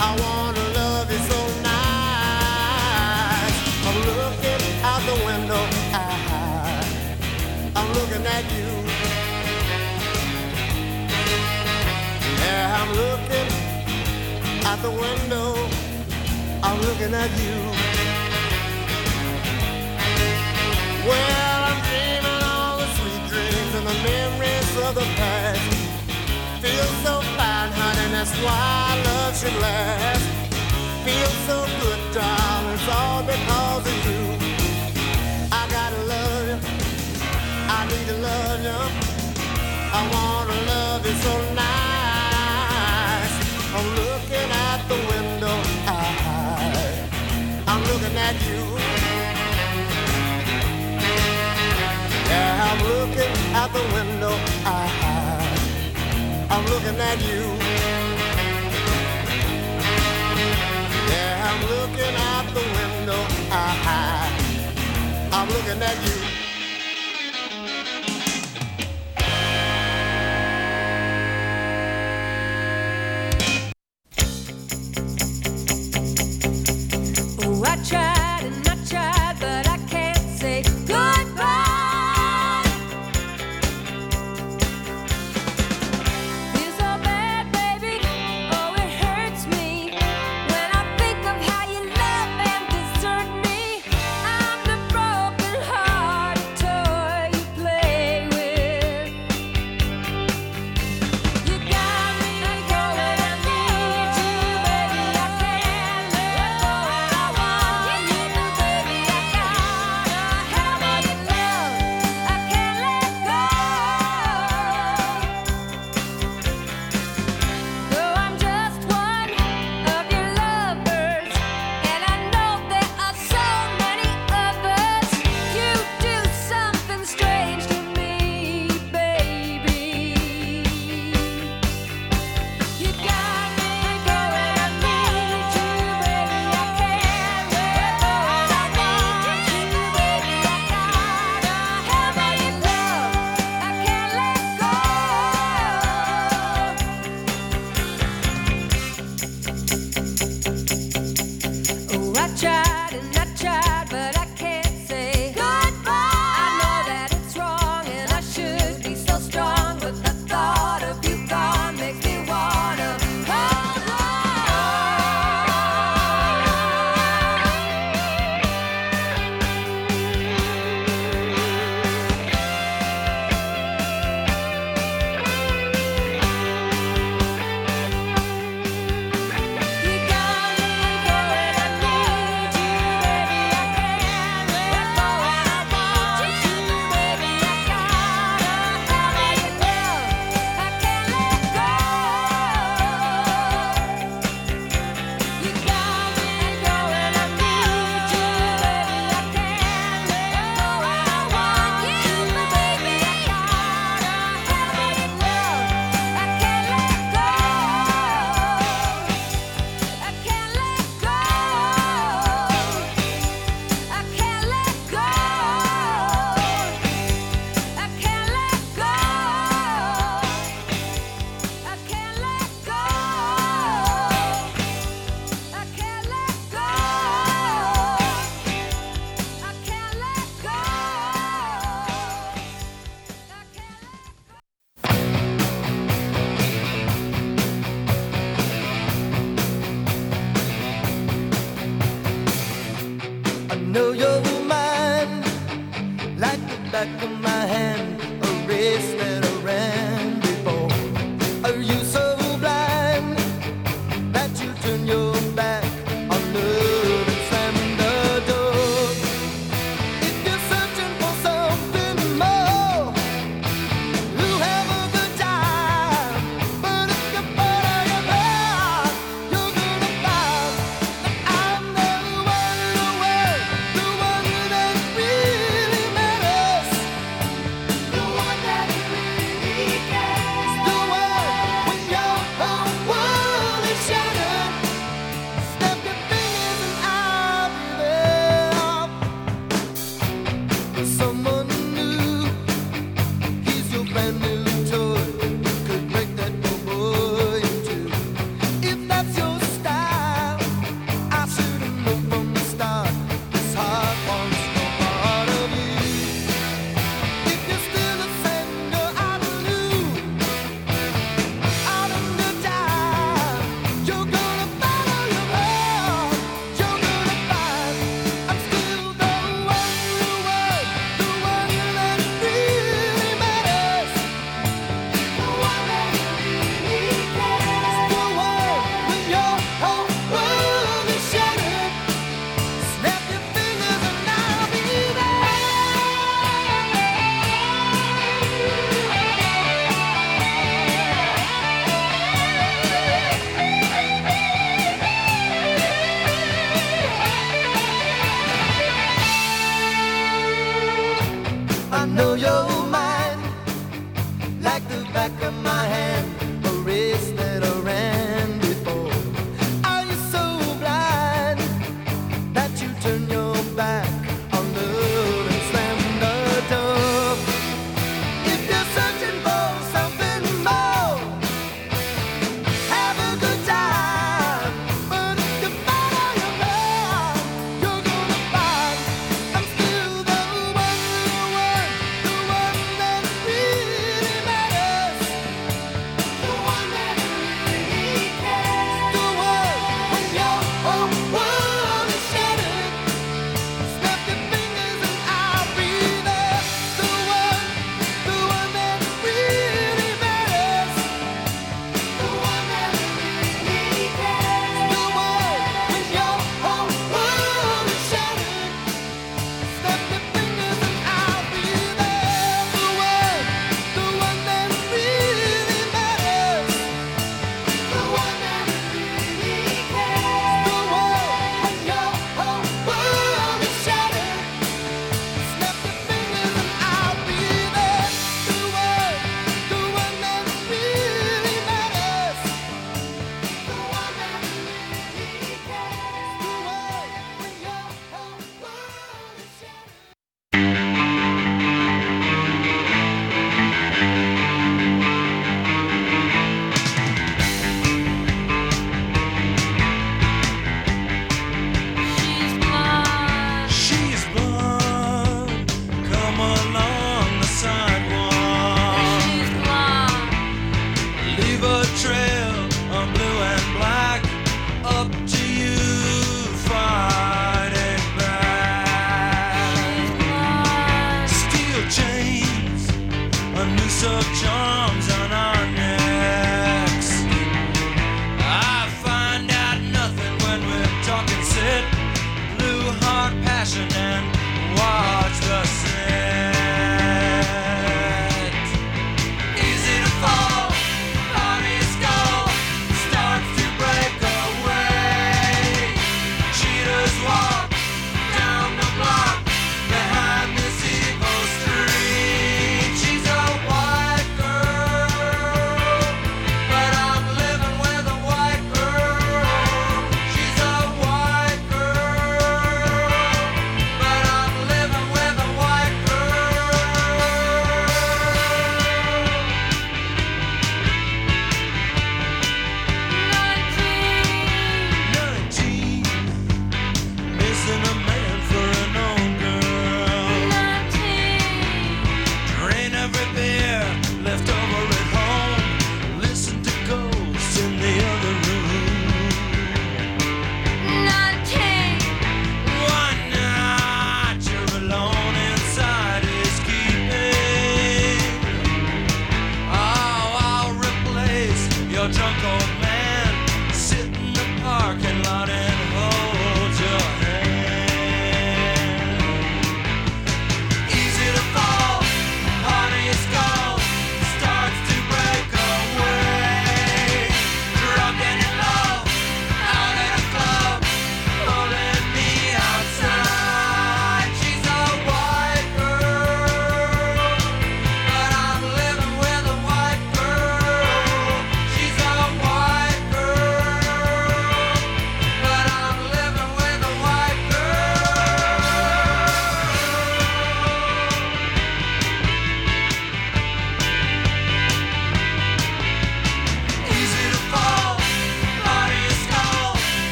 [SPEAKER 6] I wanna love you so nice. I'm looking out the window. I'm looking at you. Yeah, I'm looking out the window. I'm looking at you. Well, I'm dreaming all the sweet dreams and the memories of the past. Feel so fine, honey, that's why love should last. Feel so good, darling, it's all because of you. I gotta love you. I need to love you. I wanna love you so nice. I'm looking out the window. I, I'm looking at you. Yeah, I'm looking out the window. I, I'm looking at you. Yeah, I'm looking out the window. I, I'm looking at you.
[SPEAKER 5] I tried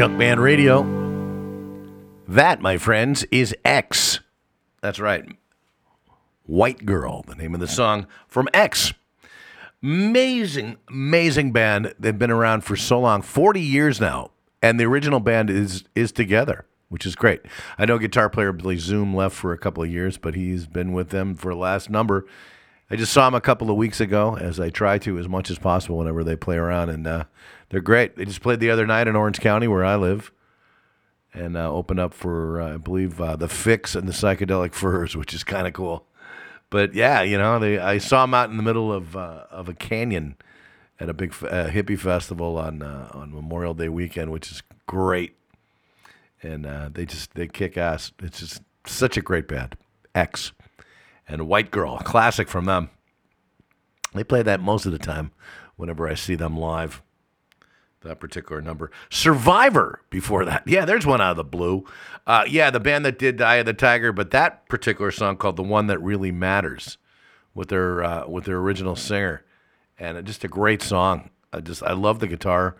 [SPEAKER 3] Junkman Radio. That, my friends, is X. That's right. White Girl, the name of the song from X. Amazing, amazing band. They've been around for so long, 40 years now. And the original band is is together, which is great. I know guitar player Billy Zoom left for a couple of years, but he's been with them for the last number. I just saw them a couple of weeks ago, as I try to as much as possible whenever they play around, and uh, they're great. They just played the other night in Orange County, where I live, and uh, opened up for uh, I believe uh, the Fixx and the Psychedelic Furs, which is kind of cool. But yeah, you know, they I saw them out in the middle of uh, of a canyon at a big uh, hippie festival on on Memorial Day weekend, which is great. And they just they kick ass. It's just such a great band. X and White Girl, classic from them. They play that most of the time whenever I see them live. That particular number. Survivor before that. Yeah, there's one out of the blue. Uh, yeah, the band that did Eye of the Tiger, but that particular song called The One That Really Matters with their uh, with their original singer. And just a great song. I just I love the guitar.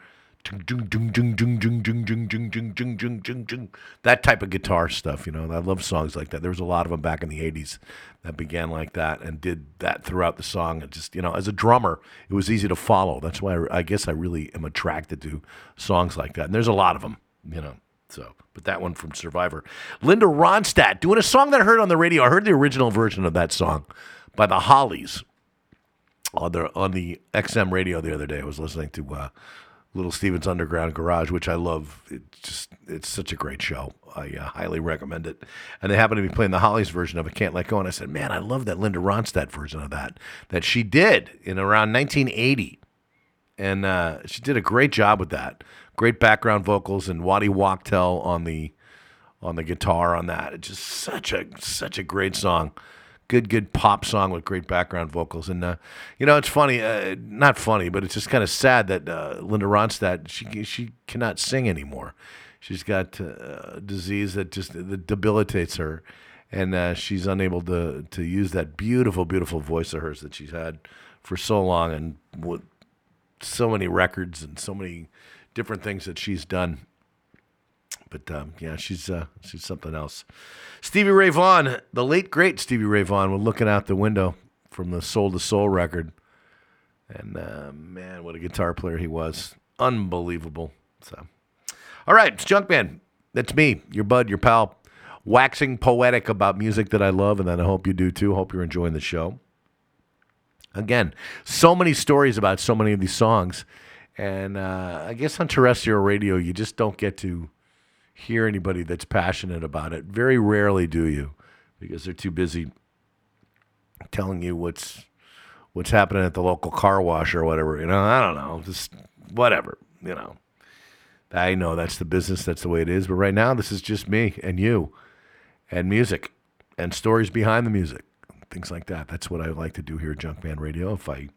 [SPEAKER 3] That type of guitar stuff, you know. I love songs like that. There was a lot of them back in the '80s that began like that and did that throughout the song. It just, you know, as a drummer, it was easy to follow. That's why I, I guess I really am attracted to songs like that. And there's a lot of them, you know. So, but that one from Survivor, Linda Ronstadt doing a song that I heard on the radio. I heard the original version of that song by the Hollies on the on the XM radio the other day. I was listening to uh, Little Steven's Underground Garage, which I love. It just it's such a great show. I uh, highly recommend it. And they happen to be playing the Hollies version of it, Can't Let Go. And I said, man, I love that Linda Ronstadt version of that that she did in around 1980. And uh, she did a great job with that. Great background vocals and Waddy Wachtel on the on the guitar on that. It's just such a such a great song. Good, good pop song with great background vocals. And uh, you know, it's funny, uh, not funny, but it's just kind of sad that uh, Linda Ronstadt she she cannot sing anymore. She's got uh, a disease that just that debilitates her, and uh, she's unable to to use that beautiful, beautiful voice of hers that she's had for so long, and with so many records and so many different things that she's done. But um, yeah, she's uh, she's something else. Stevie Ray Vaughan, the late great Stevie Ray Vaughan, was looking out the window from the Soul to Soul record, and uh, man, what a guitar player he was! Unbelievable. So, all right, it's Junkman. That's me, your bud, your pal, waxing poetic about music that I love, and that I hope you do too. Hope you're enjoying the show. Again, so many stories about so many of these songs. And uh, I guess on terrestrial radio, you just don't get to hear anybody that's passionate about it. Very rarely do you, because they're too busy telling you what's what's happening at the local car wash or whatever. You know, I don't know, just whatever. You know, I know that's the business, that's the way it is. But right now, this is just me and you, and music, and stories behind the music, things like that. That's what I like to do here at Junkman Radio. If I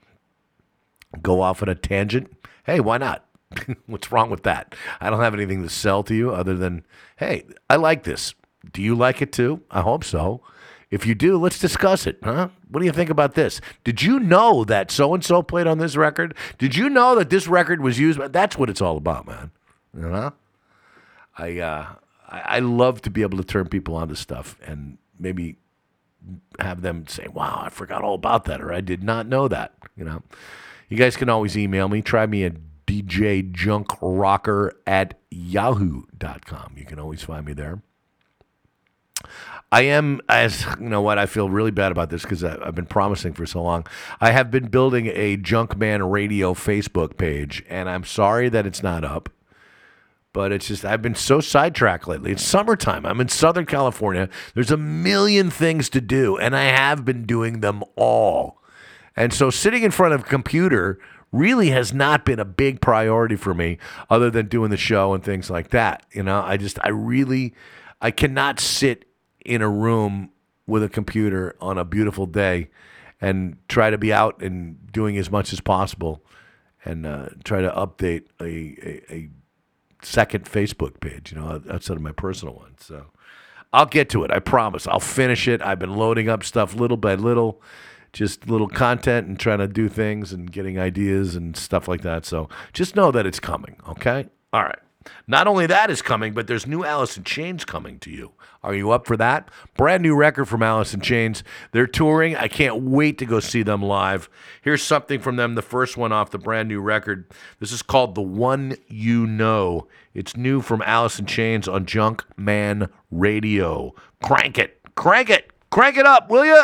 [SPEAKER 3] go off on a tangent, hey, why not? What's wrong with that? I don't have anything to sell to you other than, hey, I like this. Do you like it too? I hope so. If you do, let's discuss it, huh? What do you think about this? Did you know that so and so played on this record? Did you know that this record was used? That's what it's all about, man. You know? I uh, I, I love to be able to turn people onto stuff and maybe have them say, "Wow, I forgot all about that," or "I did not know that." You know, you guys can always email me. Try me at djjunkrocker at yahoo.com. You can always find me there. I am, as you know what, I feel really bad about this because I've been promising for so long. I have been building a Junkman Radio Facebook page, and I'm sorry that it's not up. But it's just, I've been so sidetracked lately. It's summertime. I'm in Southern California. There's a million things to do, and I have been doing them all. And so sitting in front of a computer really has not been a big priority for me other than doing the show and things like that. You know, I just, I really, I cannot sit in a room with a computer on a beautiful day and try to be out and doing as much as possible and uh, try to update a, a, a second Facebook page, you know, outside of my personal one. So I'll get to it. I promise. I'll finish it. I've been loading up stuff little by little, just little content and trying to do things and getting ideas and stuff like that. So just know that it's coming. Okay. All right. Not only that is coming, but there's new Alice in Chains coming to you. Are you up for that? Brand new record from Alice in Chains. They're touring. I can't wait to go see them live. Here's something from them, the first one off the brand new record. This is called The One You Know. It's new from Alice in Chains on Junk Man Radio. Crank it. Crank it. Crank it up, will you?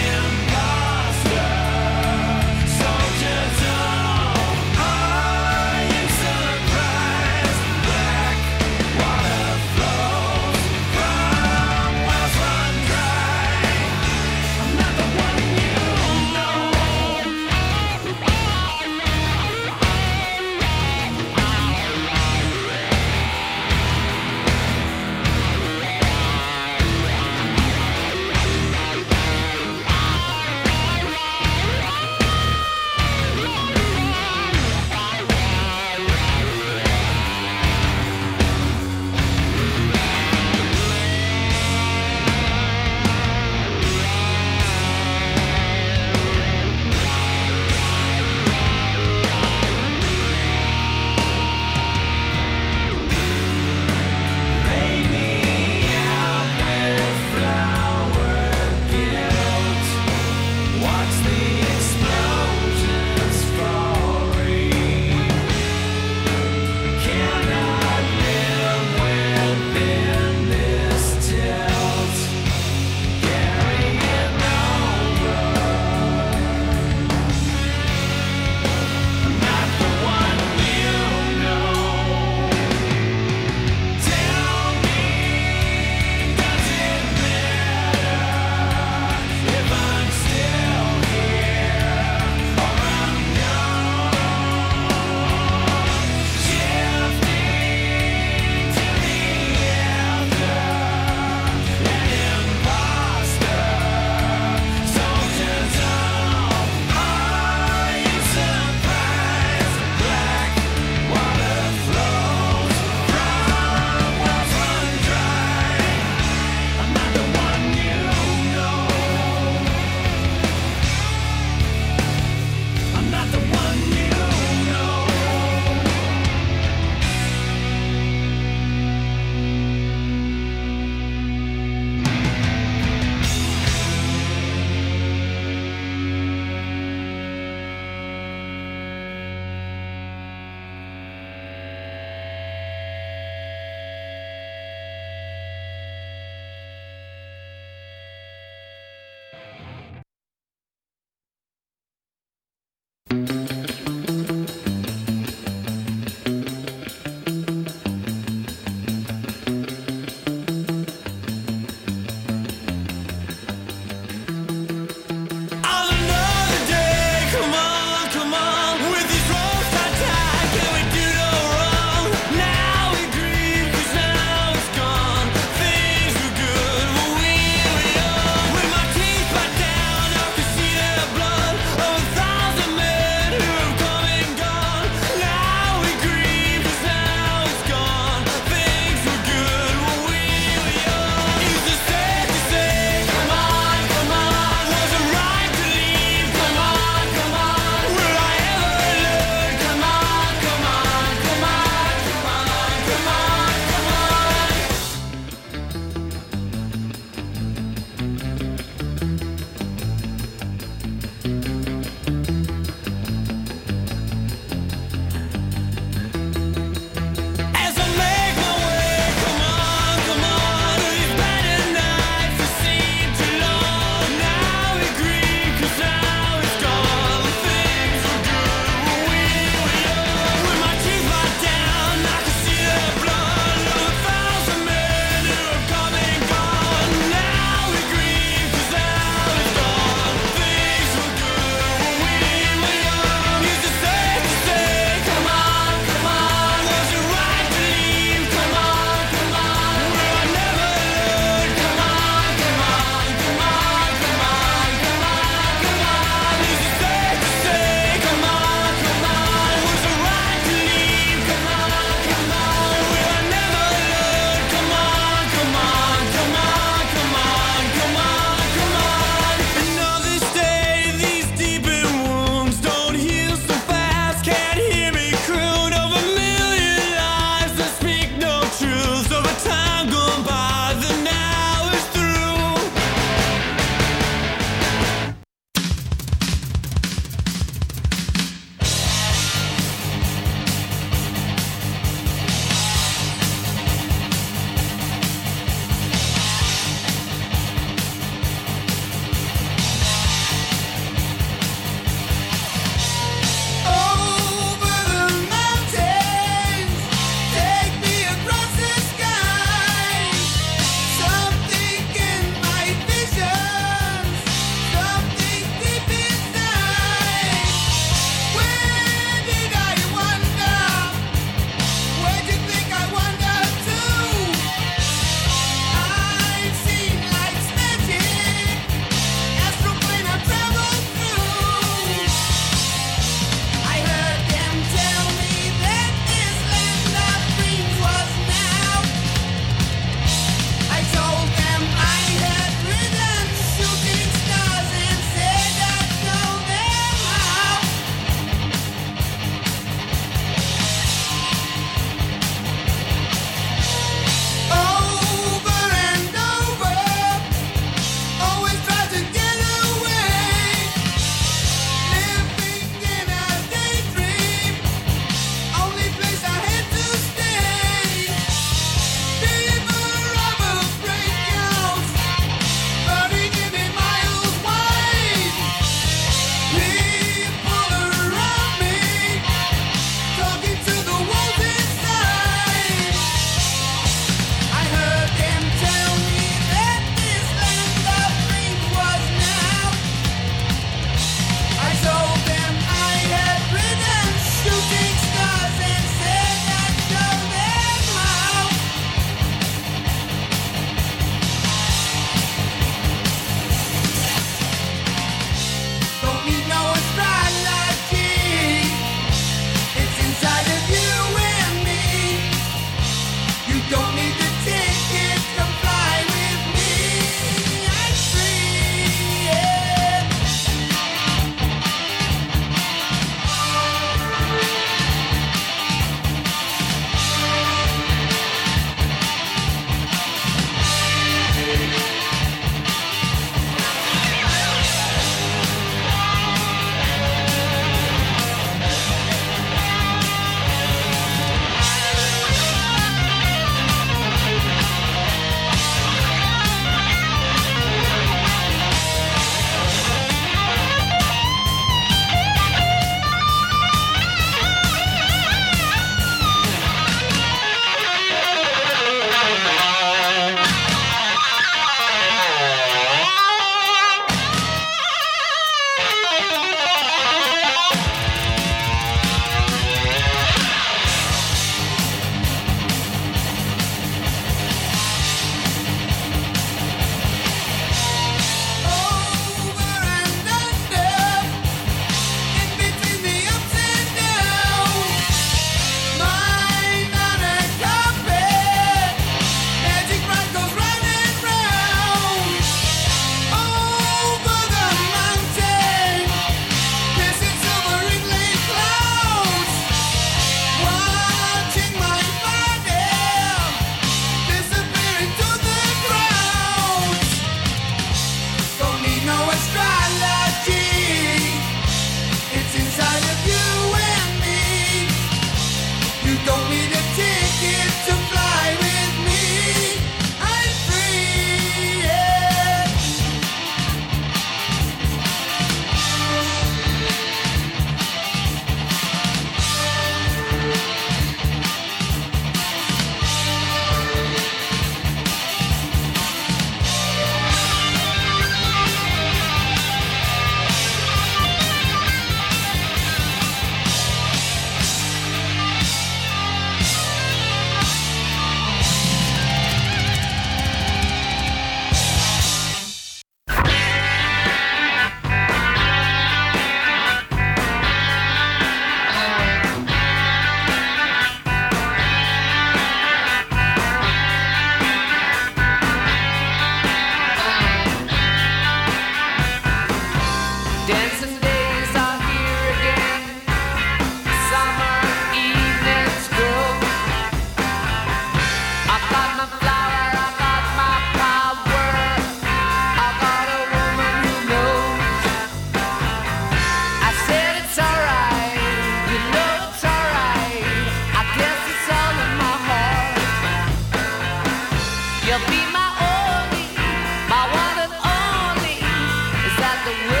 [SPEAKER 6] the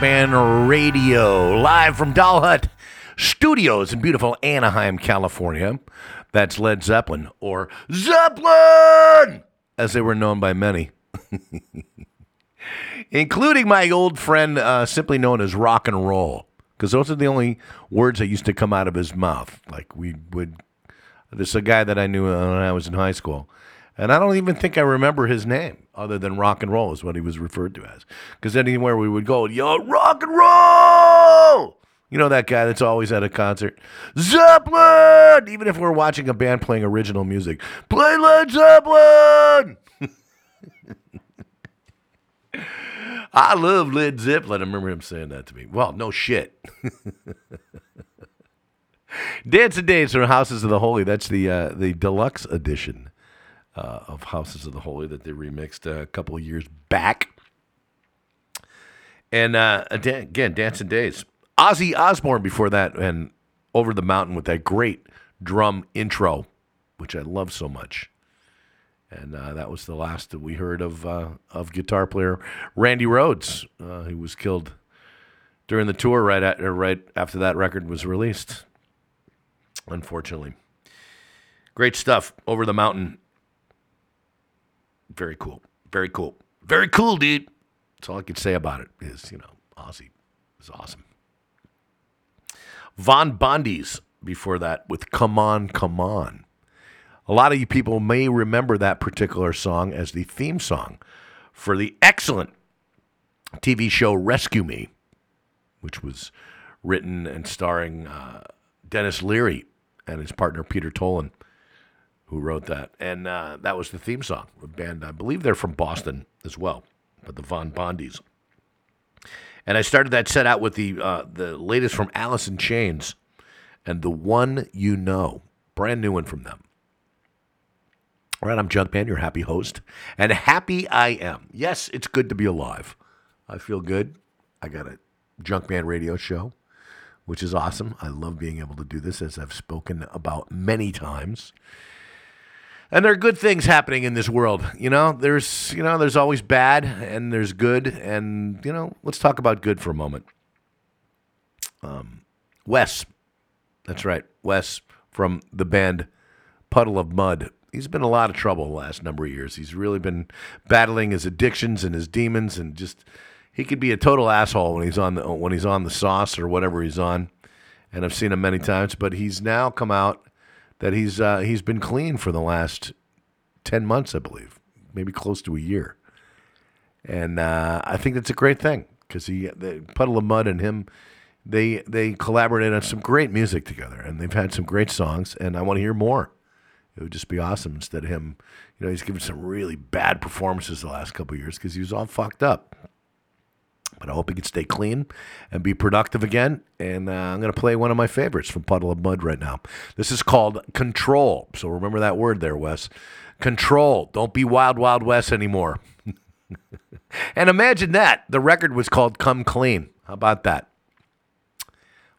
[SPEAKER 3] Junkman Radio, live from Doll Hut Studios in beautiful Anaheim, California. That's Led Zeppelin, or Zeppelin, as they were known by many, including my old friend, uh, simply known as Rock and Roll, because those are the only words that used to come out of his mouth. Like we would, this is a guy that I knew when I was in high school. And I don't even think I remember his name, other than rock and roll is what he was referred to as. Because anywhere we would go, yo, rock and roll! You know that guy that's always at a concert? Zeppelin! Even if we're watching a band playing original music, play Led Zeppelin! I love Led Zeppelin. I remember him saying that to me. Well, no shit. Dancin' Days from Houses of the Holy. That's the uh, the deluxe edition uh, of Houses of the Holy that they remixed a couple years back. And uh, again, Dancing Days. Ozzy Osbourne before that, and Over the Mountain with that great drum intro, which I love so much. And uh, that was the last that we heard of uh, of guitar player Randy Rhoads, uh, who was killed during the tour right at, right after that record was released. Unfortunately, great stuff. Over the Mountain very cool. Very cool. Very cool, dude. That's all I can say about it is, you know, Ozzy is awesome. Von Bondies before that with Come On, Come On. A lot of you people may remember that particular song as the theme song for the excellent TV show Rescue Me, which was written and starring uh, Denis Leary and his partner Peter Tolan who wrote that. And uh, that was the theme song. A band, I believe they're from Boston as well, but the Von Bondies. And I started that set out with the uh, the latest from Alice in Chains and the one you know, brand new one from them. All right, I'm Junkman, your happy host, and happy I am. Yes, it's good to be alive. I feel good. I got a Junkman radio show, which is awesome. I love being able to do this, as I've spoken about many times and there are good things happening in this world. You know, there's you know there's always bad and there's good, and you know let's talk about good for a moment. Um, Wes, that's right, Wes from the band Puddle of Mudd. He's been a lot of trouble the last number of years. He's really been battling his addictions and his demons, and just he could be a total asshole when he's on the when he's on the sauce or whatever he's on. And I've seen him many times, but he's now come out that he's uh, he's been clean for the last ten months, I believe, maybe close to a year, and uh, I think that's a great thing because he, the Puddle of Mudd, and him, they they collaborated on some great music together, and they've had some great songs, and I want to hear more. It would just be awesome instead of him. You know, he's given some really bad performances the last couple years because he was all fucked up. But I hope he can stay clean and be productive again. And uh, I'm going to play one of my favorites from Puddle of Mudd right now. This is called Control. So remember that word there, Wes. Control. Don't be Wild Wild West anymore. and imagine that. The record was called Come Clean. How about that?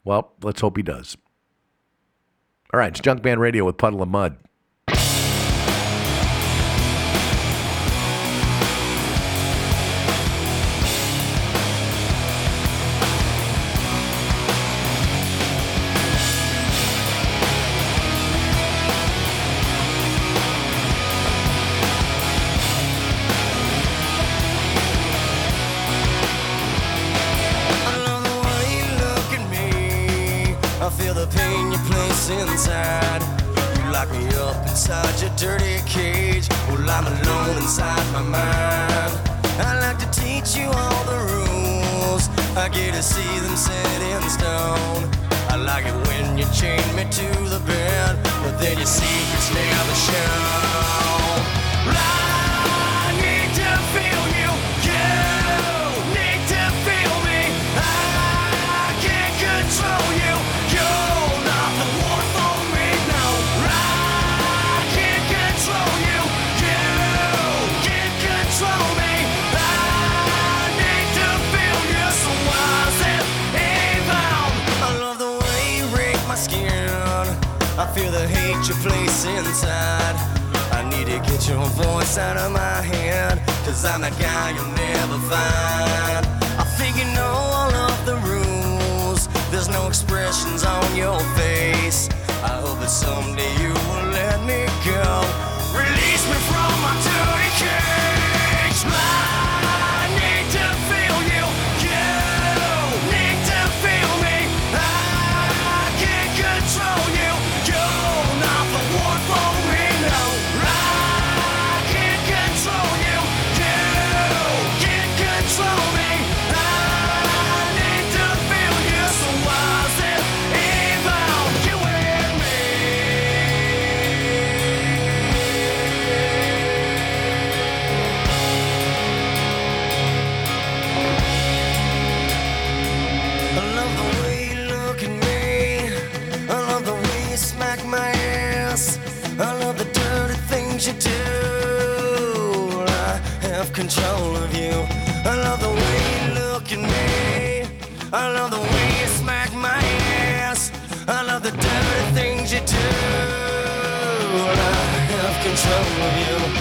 [SPEAKER 3] Well, let's hope he does. All right, it's Junkman Radio with Puddle of
[SPEAKER 6] Mudd. See them set in stone. I like it when you chain me to the bed, but then your secrets never show. place inside. I need to get your voice out of my head, cause I'm the guy you'll never find. I think you know all of the rules, there's no
[SPEAKER 7] expressions on your face. I hope that someday you will let me go. Release me from my dirty cage. My control of you. I love the way you look at me. I love the way you smack my ass. I love the dirty things you do. I have control of you.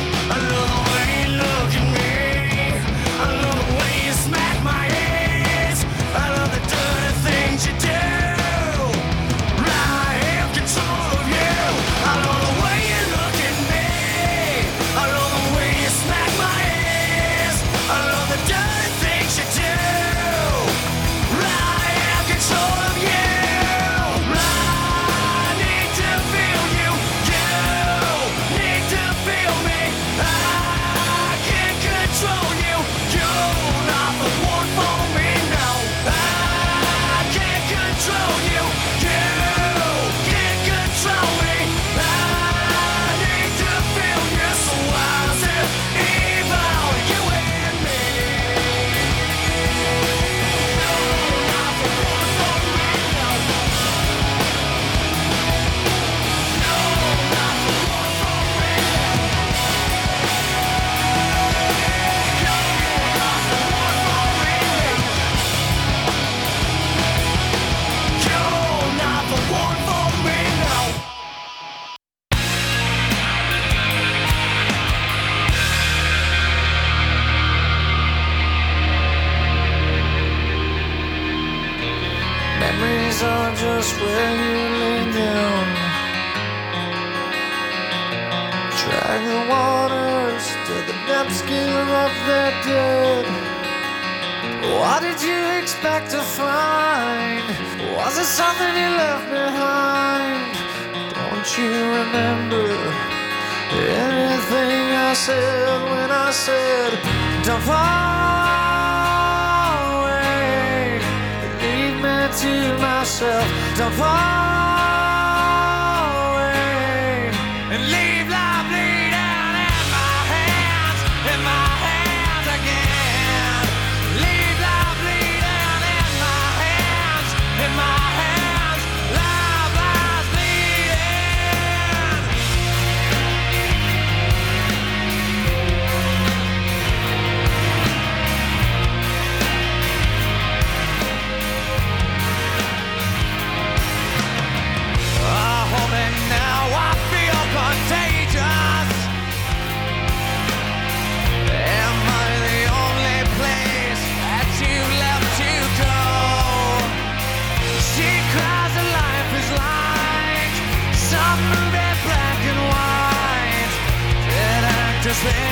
[SPEAKER 7] What did you expect to find? Was it something you left behind? Don't you remember anything I said when I said, Don't fall away, leave me to myself, don't fall just there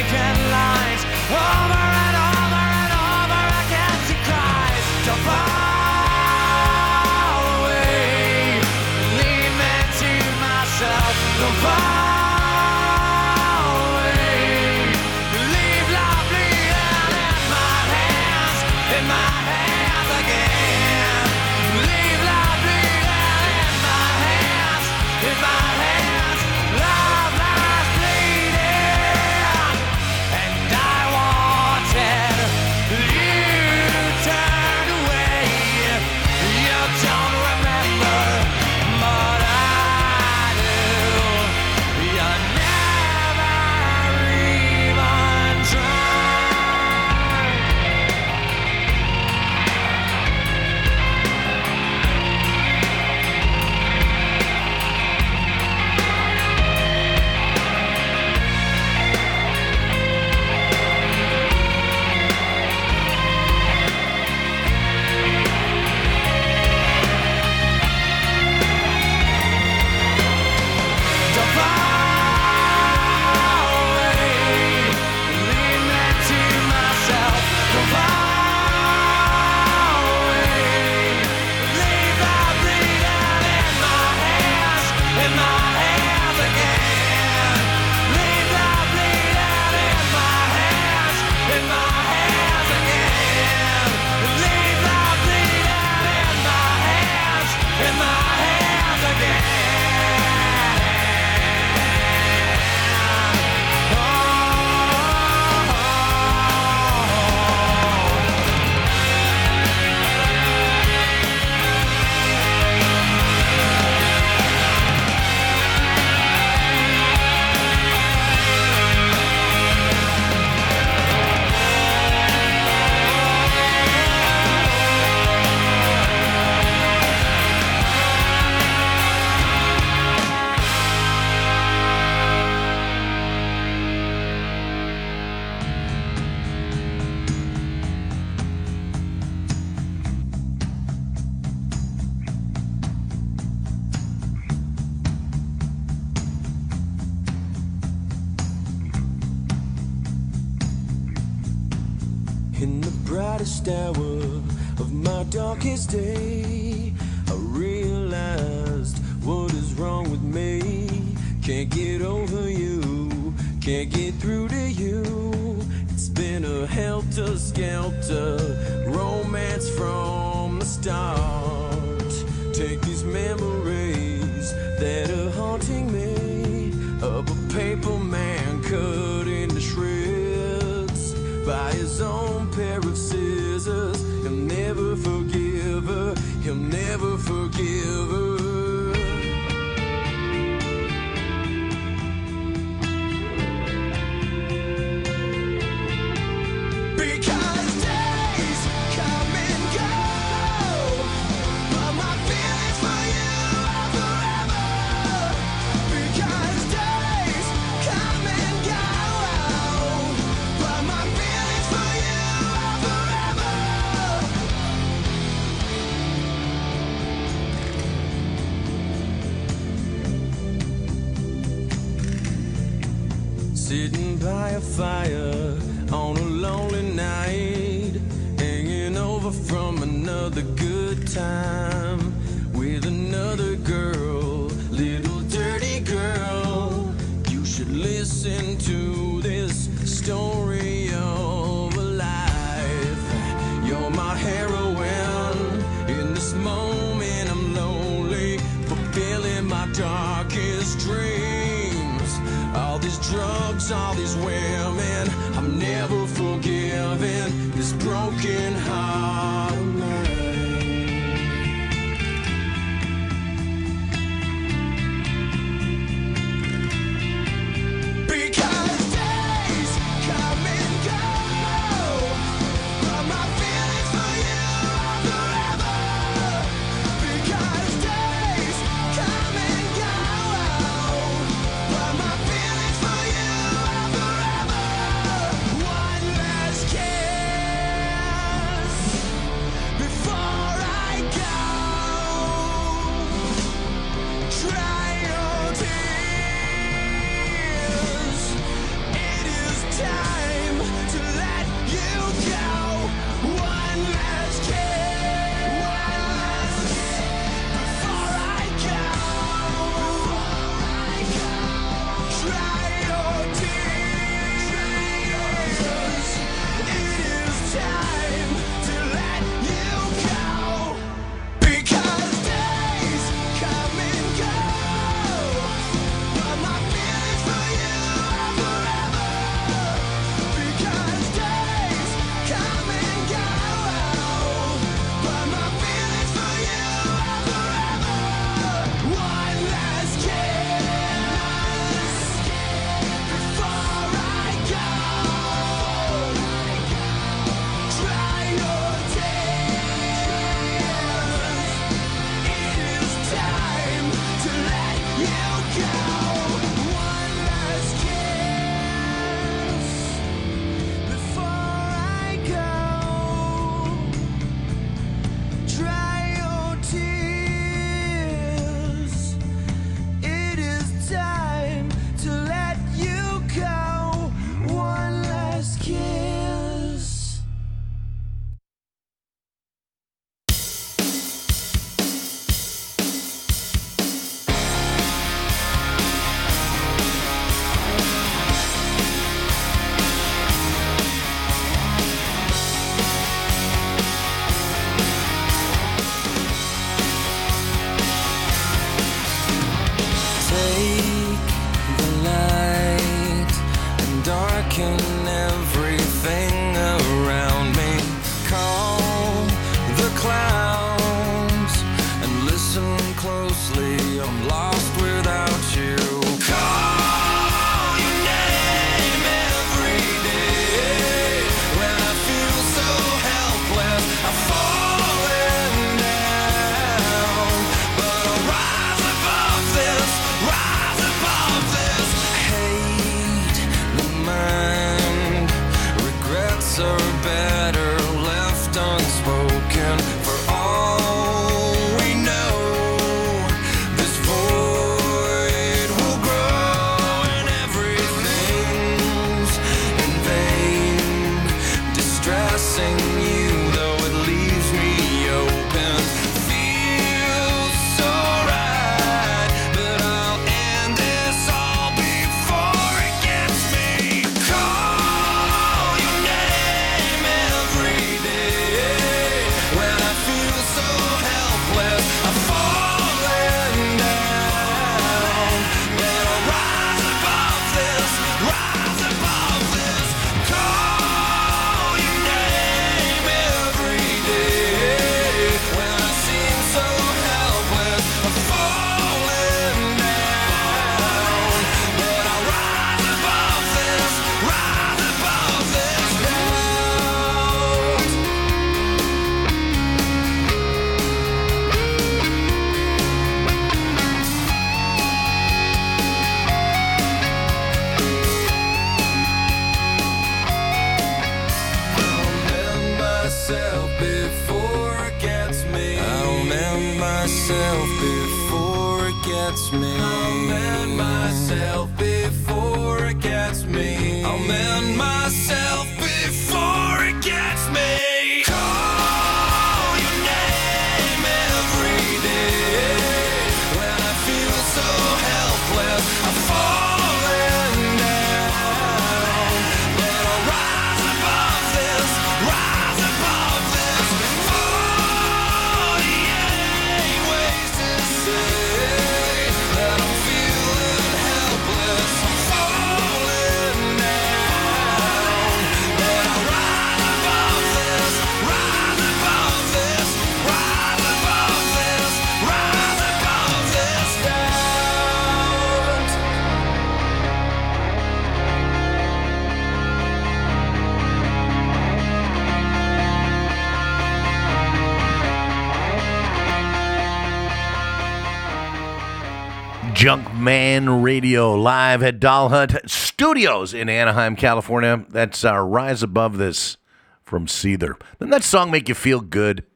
[SPEAKER 3] Junkman Radio live at Doll Hunt Studios in Anaheim, California. That's our Rise Above This from Seether. Doesn't that song make you feel good?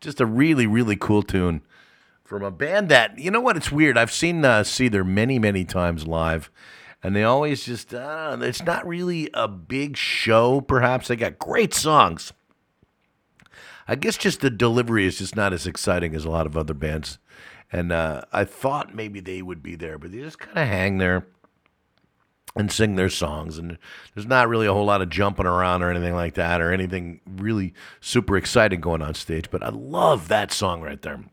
[SPEAKER 3] Just a really, really cool tune from a band that, you know what, it's weird. I've seen uh, Seether many, many times live, and they always just, uh, it's not really a big show, perhaps. They got great songs. I guess just the delivery is just not as exciting as a lot of other bands. And uh, I thought maybe they would be there, but they just kind of hang there and sing their songs. And there's not really a whole lot of jumping around or anything like that, or anything really super exciting going on stage. But I love that song right there.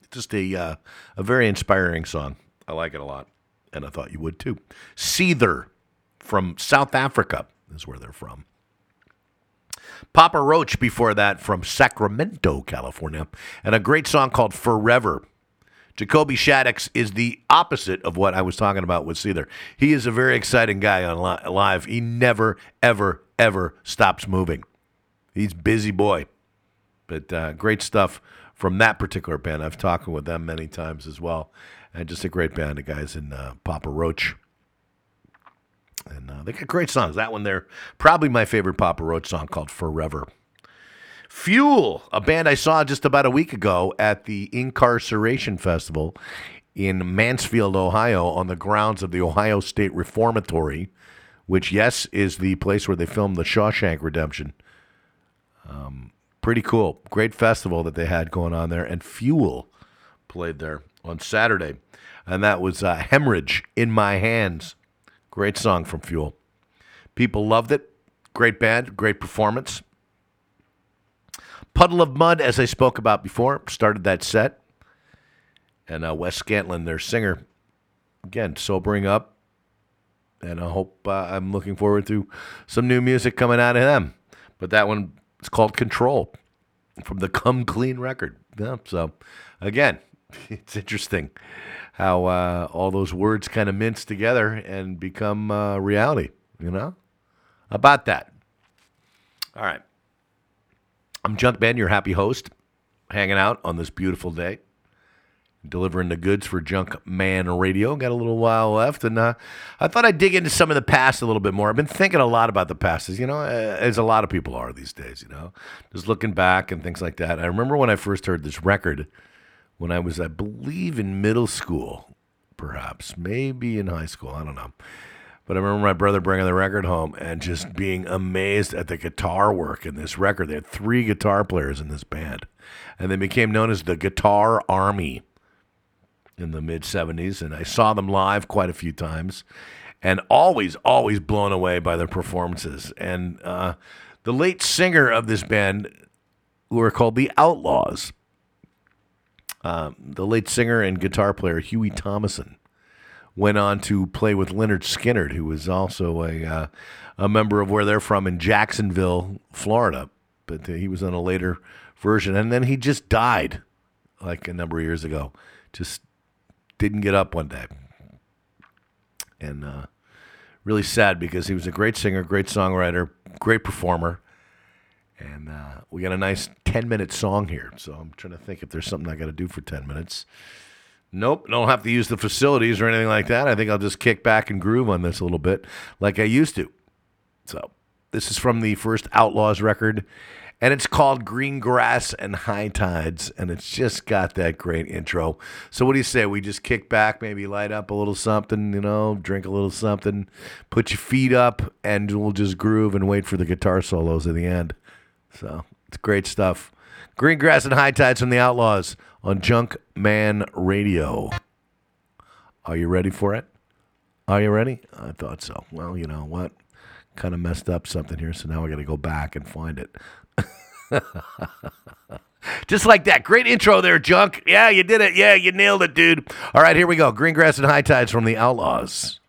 [SPEAKER 3] It's just a uh, a very inspiring song. I like it a lot, and I thought you would too. Seether from South Africa is where they're from. Papa Roach before that from Sacramento, California, and a great song called Forever. Jacoby Shaddix is the opposite of what I was talking about with Seether. He is a very exciting guy on li- live. He never, ever, ever stops moving. He's busy boy. But uh, great stuff from that particular band. I've talked with them many times as well. And just a great band of guys in uh, Papa Roach. And uh, they got great songs. That one there, probably my favorite Papa Roach song called Forever. Fuel, a band I saw just about a week ago at the Inkcarceration Festival in Mansfield, Ohio, on the grounds of the Ohio State Reformatory, which, yes, is the place where they filmed the Shawshank Redemption. Um, pretty cool. Great festival that they had going on there. And Fuel played there on Saturday. And that was uh, Hemorrhage in My Hands. Great song from Fuel. People loved it. Great band, great performance. Puddle of Mudd, as I spoke about before, started that set. And uh, Wes Scantlin, their singer, again, sobering up. And I hope uh, I'm looking forward to some new music coming out of them. But that one is called Control from the Come Clean record. Yeah, so, again, it's interesting how uh, all those words kind of mince together and become uh, reality, you know? About that. All right. I'm Junkman, your happy host, hanging out on this beautiful day, delivering the goods for Junk Man Radio. Got a little while left, and uh, I thought I'd dig into some of the past a little bit more. I've been thinking a lot about the past, as you know, uh, as a lot of people are these days. You know, just looking back and things like that. I remember when I first heard this record when I was, I believe, in middle school, perhaps, maybe in high school. I don't know. But I remember my brother bringing the record home and just being amazed at the guitar work in this record. They had three guitar players in this band, and they became known as the Guitar Army in the mid 70s. And I saw them live quite a few times and always, always blown away by their performances. And uh, the late singer of this band, who were called the Outlaws, um, the late singer and guitar player Hughie Thomasson went on to play with Lynyrd Skynyrd, who was also a uh, a member of where they're from in Jacksonville, Florida. But uh, he was on a later version, and then he just died like a number of years ago. Just didn't get up one day, and uh, really sad because he was a great singer, great songwriter, great performer. And uh, we got a nice 10 minute song here. So I'm trying to think if there's something I got to do for 10 minutes. Nope, don't have to use the facilities or anything like that. I think I'll just kick back and groove on this a little bit like I used to. So this is from the first Outlaws record,
[SPEAKER 8] and it's called Green Grass and High Tides, and it's just got that great intro. So what do you say? We just kick back, maybe light up a little something, you know, drink a little something, put your feet up, and we'll just groove and wait for the guitar solos at the end. So it's great stuff. Green grass and high tides from the Outlaws on Junk Man Radio. Are you ready for it? Are you ready? I thought so. Well, you know what? Kind of messed up something here, so now I got to go back and find it. Just like that. Great intro there, Junk. Yeah, you did it. Yeah, you nailed it, dude. All right, here we go. Green grass and high tides from the Outlaws.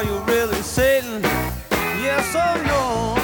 [SPEAKER 7] Are you really Satan? Yes or no?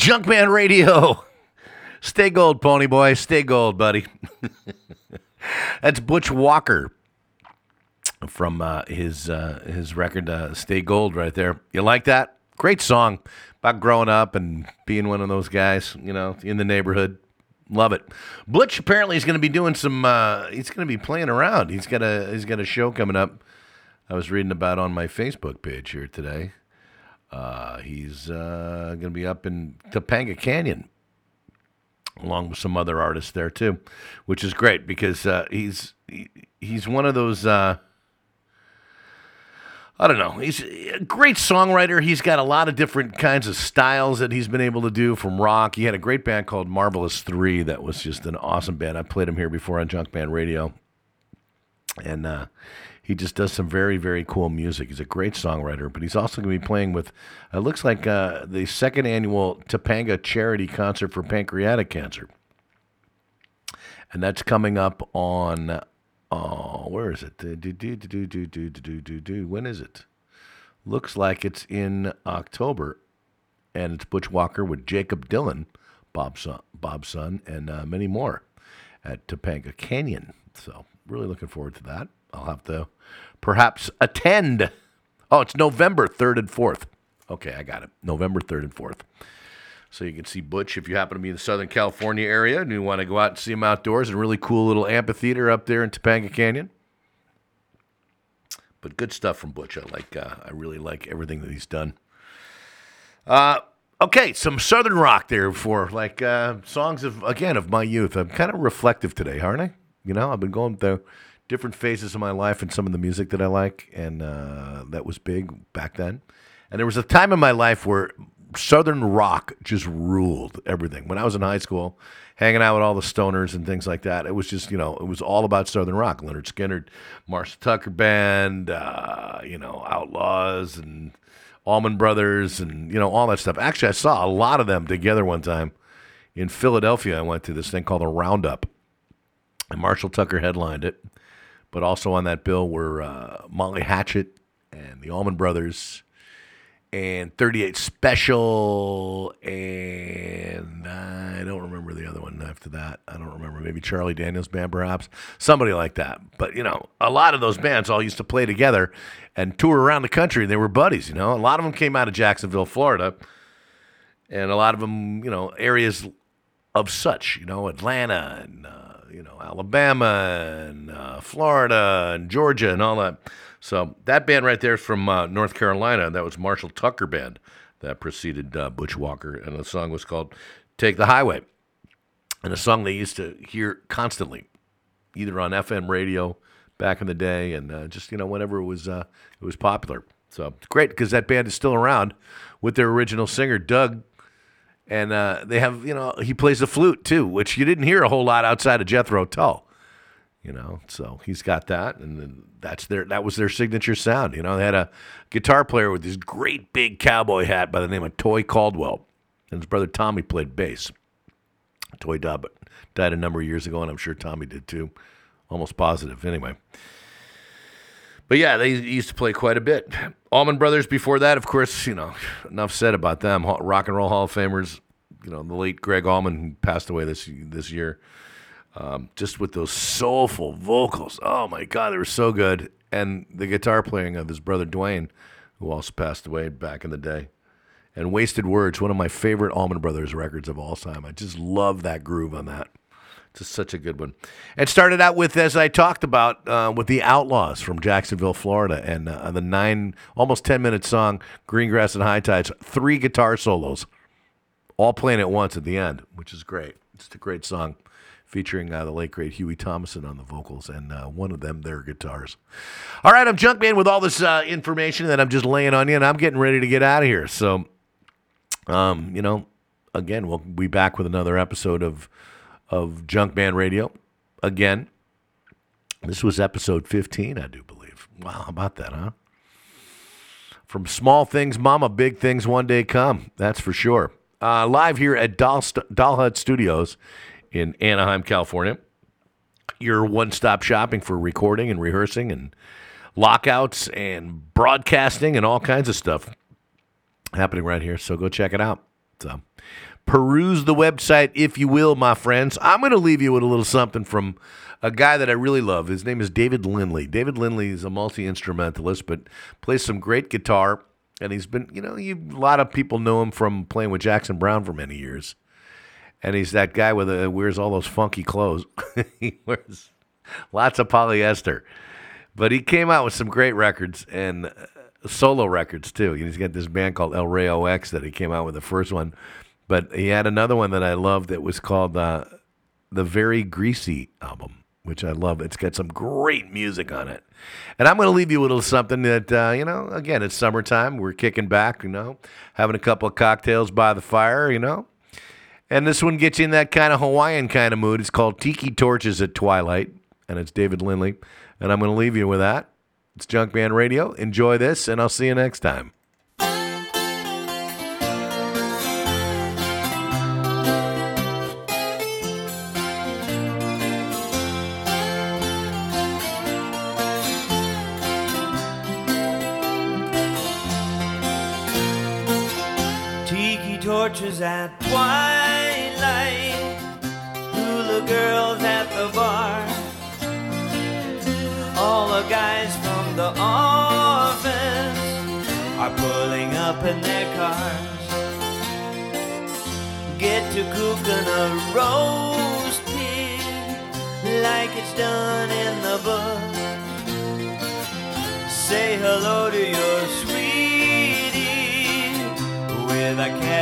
[SPEAKER 3] Junkman Radio. Stay gold, pony boy. Stay gold, buddy. That's Butch Walker from uh, his uh, his record uh, "Stay Gold" right there. You like that? Great song about growing up and being one of those guys, you know, in the neighborhood. Love it. Butch apparently is going to be doing some. Uh, he's going to be playing around. He's got a he's got a show coming up. I was reading about on my Facebook page here today. Uh, he's uh, going to be up in Topanga Canyon along with some other artists there too, which is great because uh, he's he, he's one of those. Uh, I don't know. He's a great songwriter. He's got a lot of different kinds of styles that he's been able to do from rock. He had a great band called Marvelous Three that was just an awesome band. I played him here before on Junkman Radio, and uh, he just does some very very cool music. He's a great songwriter, but he's also going to be playing with. It looks like uh, the second annual Topanga charity concert for pancreatic cancer, and that's coming up on. Oh, where is it? Do, do, do, do, do, do, do, do, do. When is it? Looks like it's in October, and it's Butch Walker with Jakob Dylan, Bob's son, Bob's son and uh, many more at Topanga Canyon. So, really looking forward to that. I'll have to perhaps attend. Oh, it's November 3rd and 4th. Okay, I got it. November 3rd and 4th. So you can see Butch if you happen to be in the Southern California area and you want to go out and see him outdoors. A really cool little amphitheater up there in Topanga Canyon. But good stuff from Butch. I like. Uh, I really like everything that he's done. Uh, okay, some Southern rock there for like uh, songs of again of my youth. I'm kind of reflective today, aren't I? You know, I've been going through different phases of my life and some of the music that I like, and uh, that was big back then. And there was a time in my life where Southern rock just ruled everything. When I was in high school, hanging out with all the stoners and things like that, it was just, you know, it was all about Southern rock. Lynyrd Skynyrd, Marshall Tucker Band, uh, you know, Outlaws and Allman Brothers and, you know, all that stuff. Actually, I saw a lot of them together one time in Philadelphia. I went to this thing called a Roundup, and Marshall Tucker headlined it. But also on that bill were uh, Molly Hatchet and the Allman Brothers and 38 Special, and I don't remember the other one after that. I don't remember. Maybe Charlie Daniels Band, perhaps. Somebody like that. But, you know, a lot of those bands all used to play together and tour around the country. They were buddies, you know. A lot of them came out of Jacksonville, Florida, and a lot of them, you know, areas of such, you know, Atlanta and, uh, you know, Alabama and uh, Florida and Georgia and all that. So that band right there is from uh, North Carolina. That was Marshall Tucker Band that preceded uh, Butch Walker, and the song was called "Take the Highway," and a song they used to hear constantly, either on FM radio back in the day, and uh, just you know whenever it was uh, it was popular. So it's great because that band is still around with their original singer Doug and uh, they have you know he plays the flute too, which you didn't hear a whole lot outside of Jethro Tull. You know, so he's got that, and that's their that was their signature sound. You know, they had a guitar player with this great big cowboy hat by the name of Toy Caldwell, and his brother Tommy played bass. Toy died, died a number of years ago, and I'm sure Tommy did too. Almost positive, anyway. But yeah, they used to play quite a bit. Allman Brothers before that, of course, you know, enough said about them. Rock and Roll Hall of Famers, you know, the late Gregg Allman who passed away this this year. Um, just with those soulful vocals. Oh my God, they were so good. And the guitar playing of his brother Duane, who also passed away back in the day. And Wasted Words, one of my favorite Allman Brothers records of all time. I just love that groove on that. Just such a good one. And started out with, as I talked about, uh, with the Outlaws from Jacksonville, Florida, and uh, the nine, almost 10 minute song, Green Grass and High Tides, three guitar solos, all playing at once at the end, which is great. It's a great song featuring uh, the late, great Hughie Thomasson on the vocals, and uh, one of them, their guitars. All right, I'm Junkman with all this uh, information that I'm just laying on you, and I'm getting ready to get out of here. So, um, you know, again, we'll be back with another episode of of Junkman Radio. Again, this was episode 15, I do believe. Wow, how about that, huh? From small things, mama, big things one day come. That's for sure. Uh, live here at Doll, Doll Hut Studios in Anaheim, California. Your one stop shopping for recording and rehearsing and lockouts and broadcasting and all kinds of stuff happening right here. So go check it out. So Peruse the website if you will, my friends. I'm going to leave you with a little something from a guy that I really love. His name is David Lindley. David Lindley is a multi instrumentalist, but plays some great guitar. And he's been, you know, you, a lot of people know him from playing with Jackson Browne for many years. And he's that guy with a, wears all those funky clothes. he wears lots of polyester. But he came out with some great records and uh, solo records too. He's got this band called El Rayo X that he came out with the first one. But he had another one that I loved that was called uh, the Very Greasy album, which I love. It's got some great music on it. And I'm going to leave you with a little something that, uh, you know, again, it's summertime. We're kicking back, you know, having a couple of cocktails by the fire, you know. And this one gets you in that kind of Hawaiian kind of mood. It's called Tiki Torches at Twilight, and it's David Lindley. And I'm going to leave you with that. It's Junkman Radio. Enjoy this, and I'll see you next time.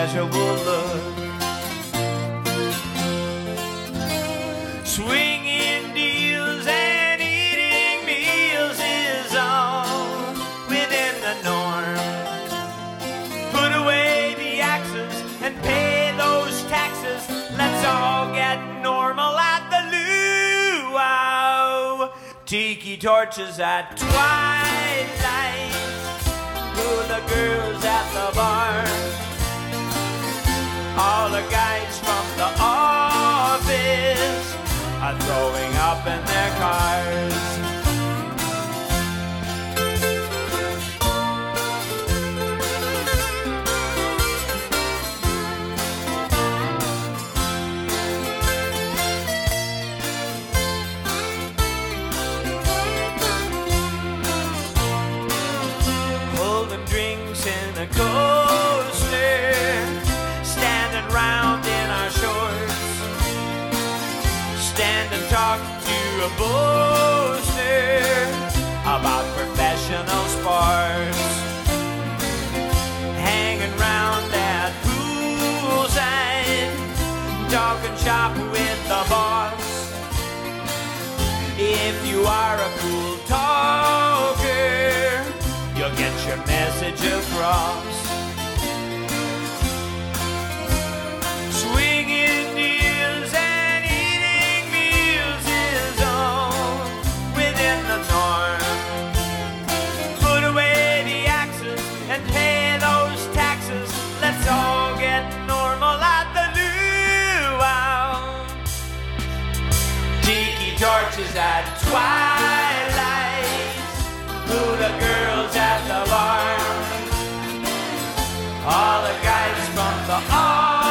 [SPEAKER 9] Casual look. Swinging deals and eating meals is all within the norm. Put away the axes and pay those taxes. Let's all get normal at the luau. Tiki torches at twilight. Hula girls at the bar. All the guys from the office are throwing up in their cars. in a coaster, a about professional sports, hanging round at poolside, talking shop with the boss. If you are a cool talker, you'll get your message across. Torches at twilight. Hula girls at the bar. All the guys from the office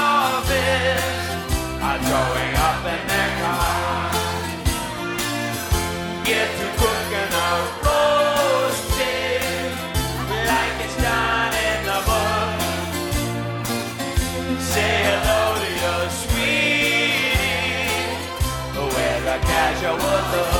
[SPEAKER 9] with a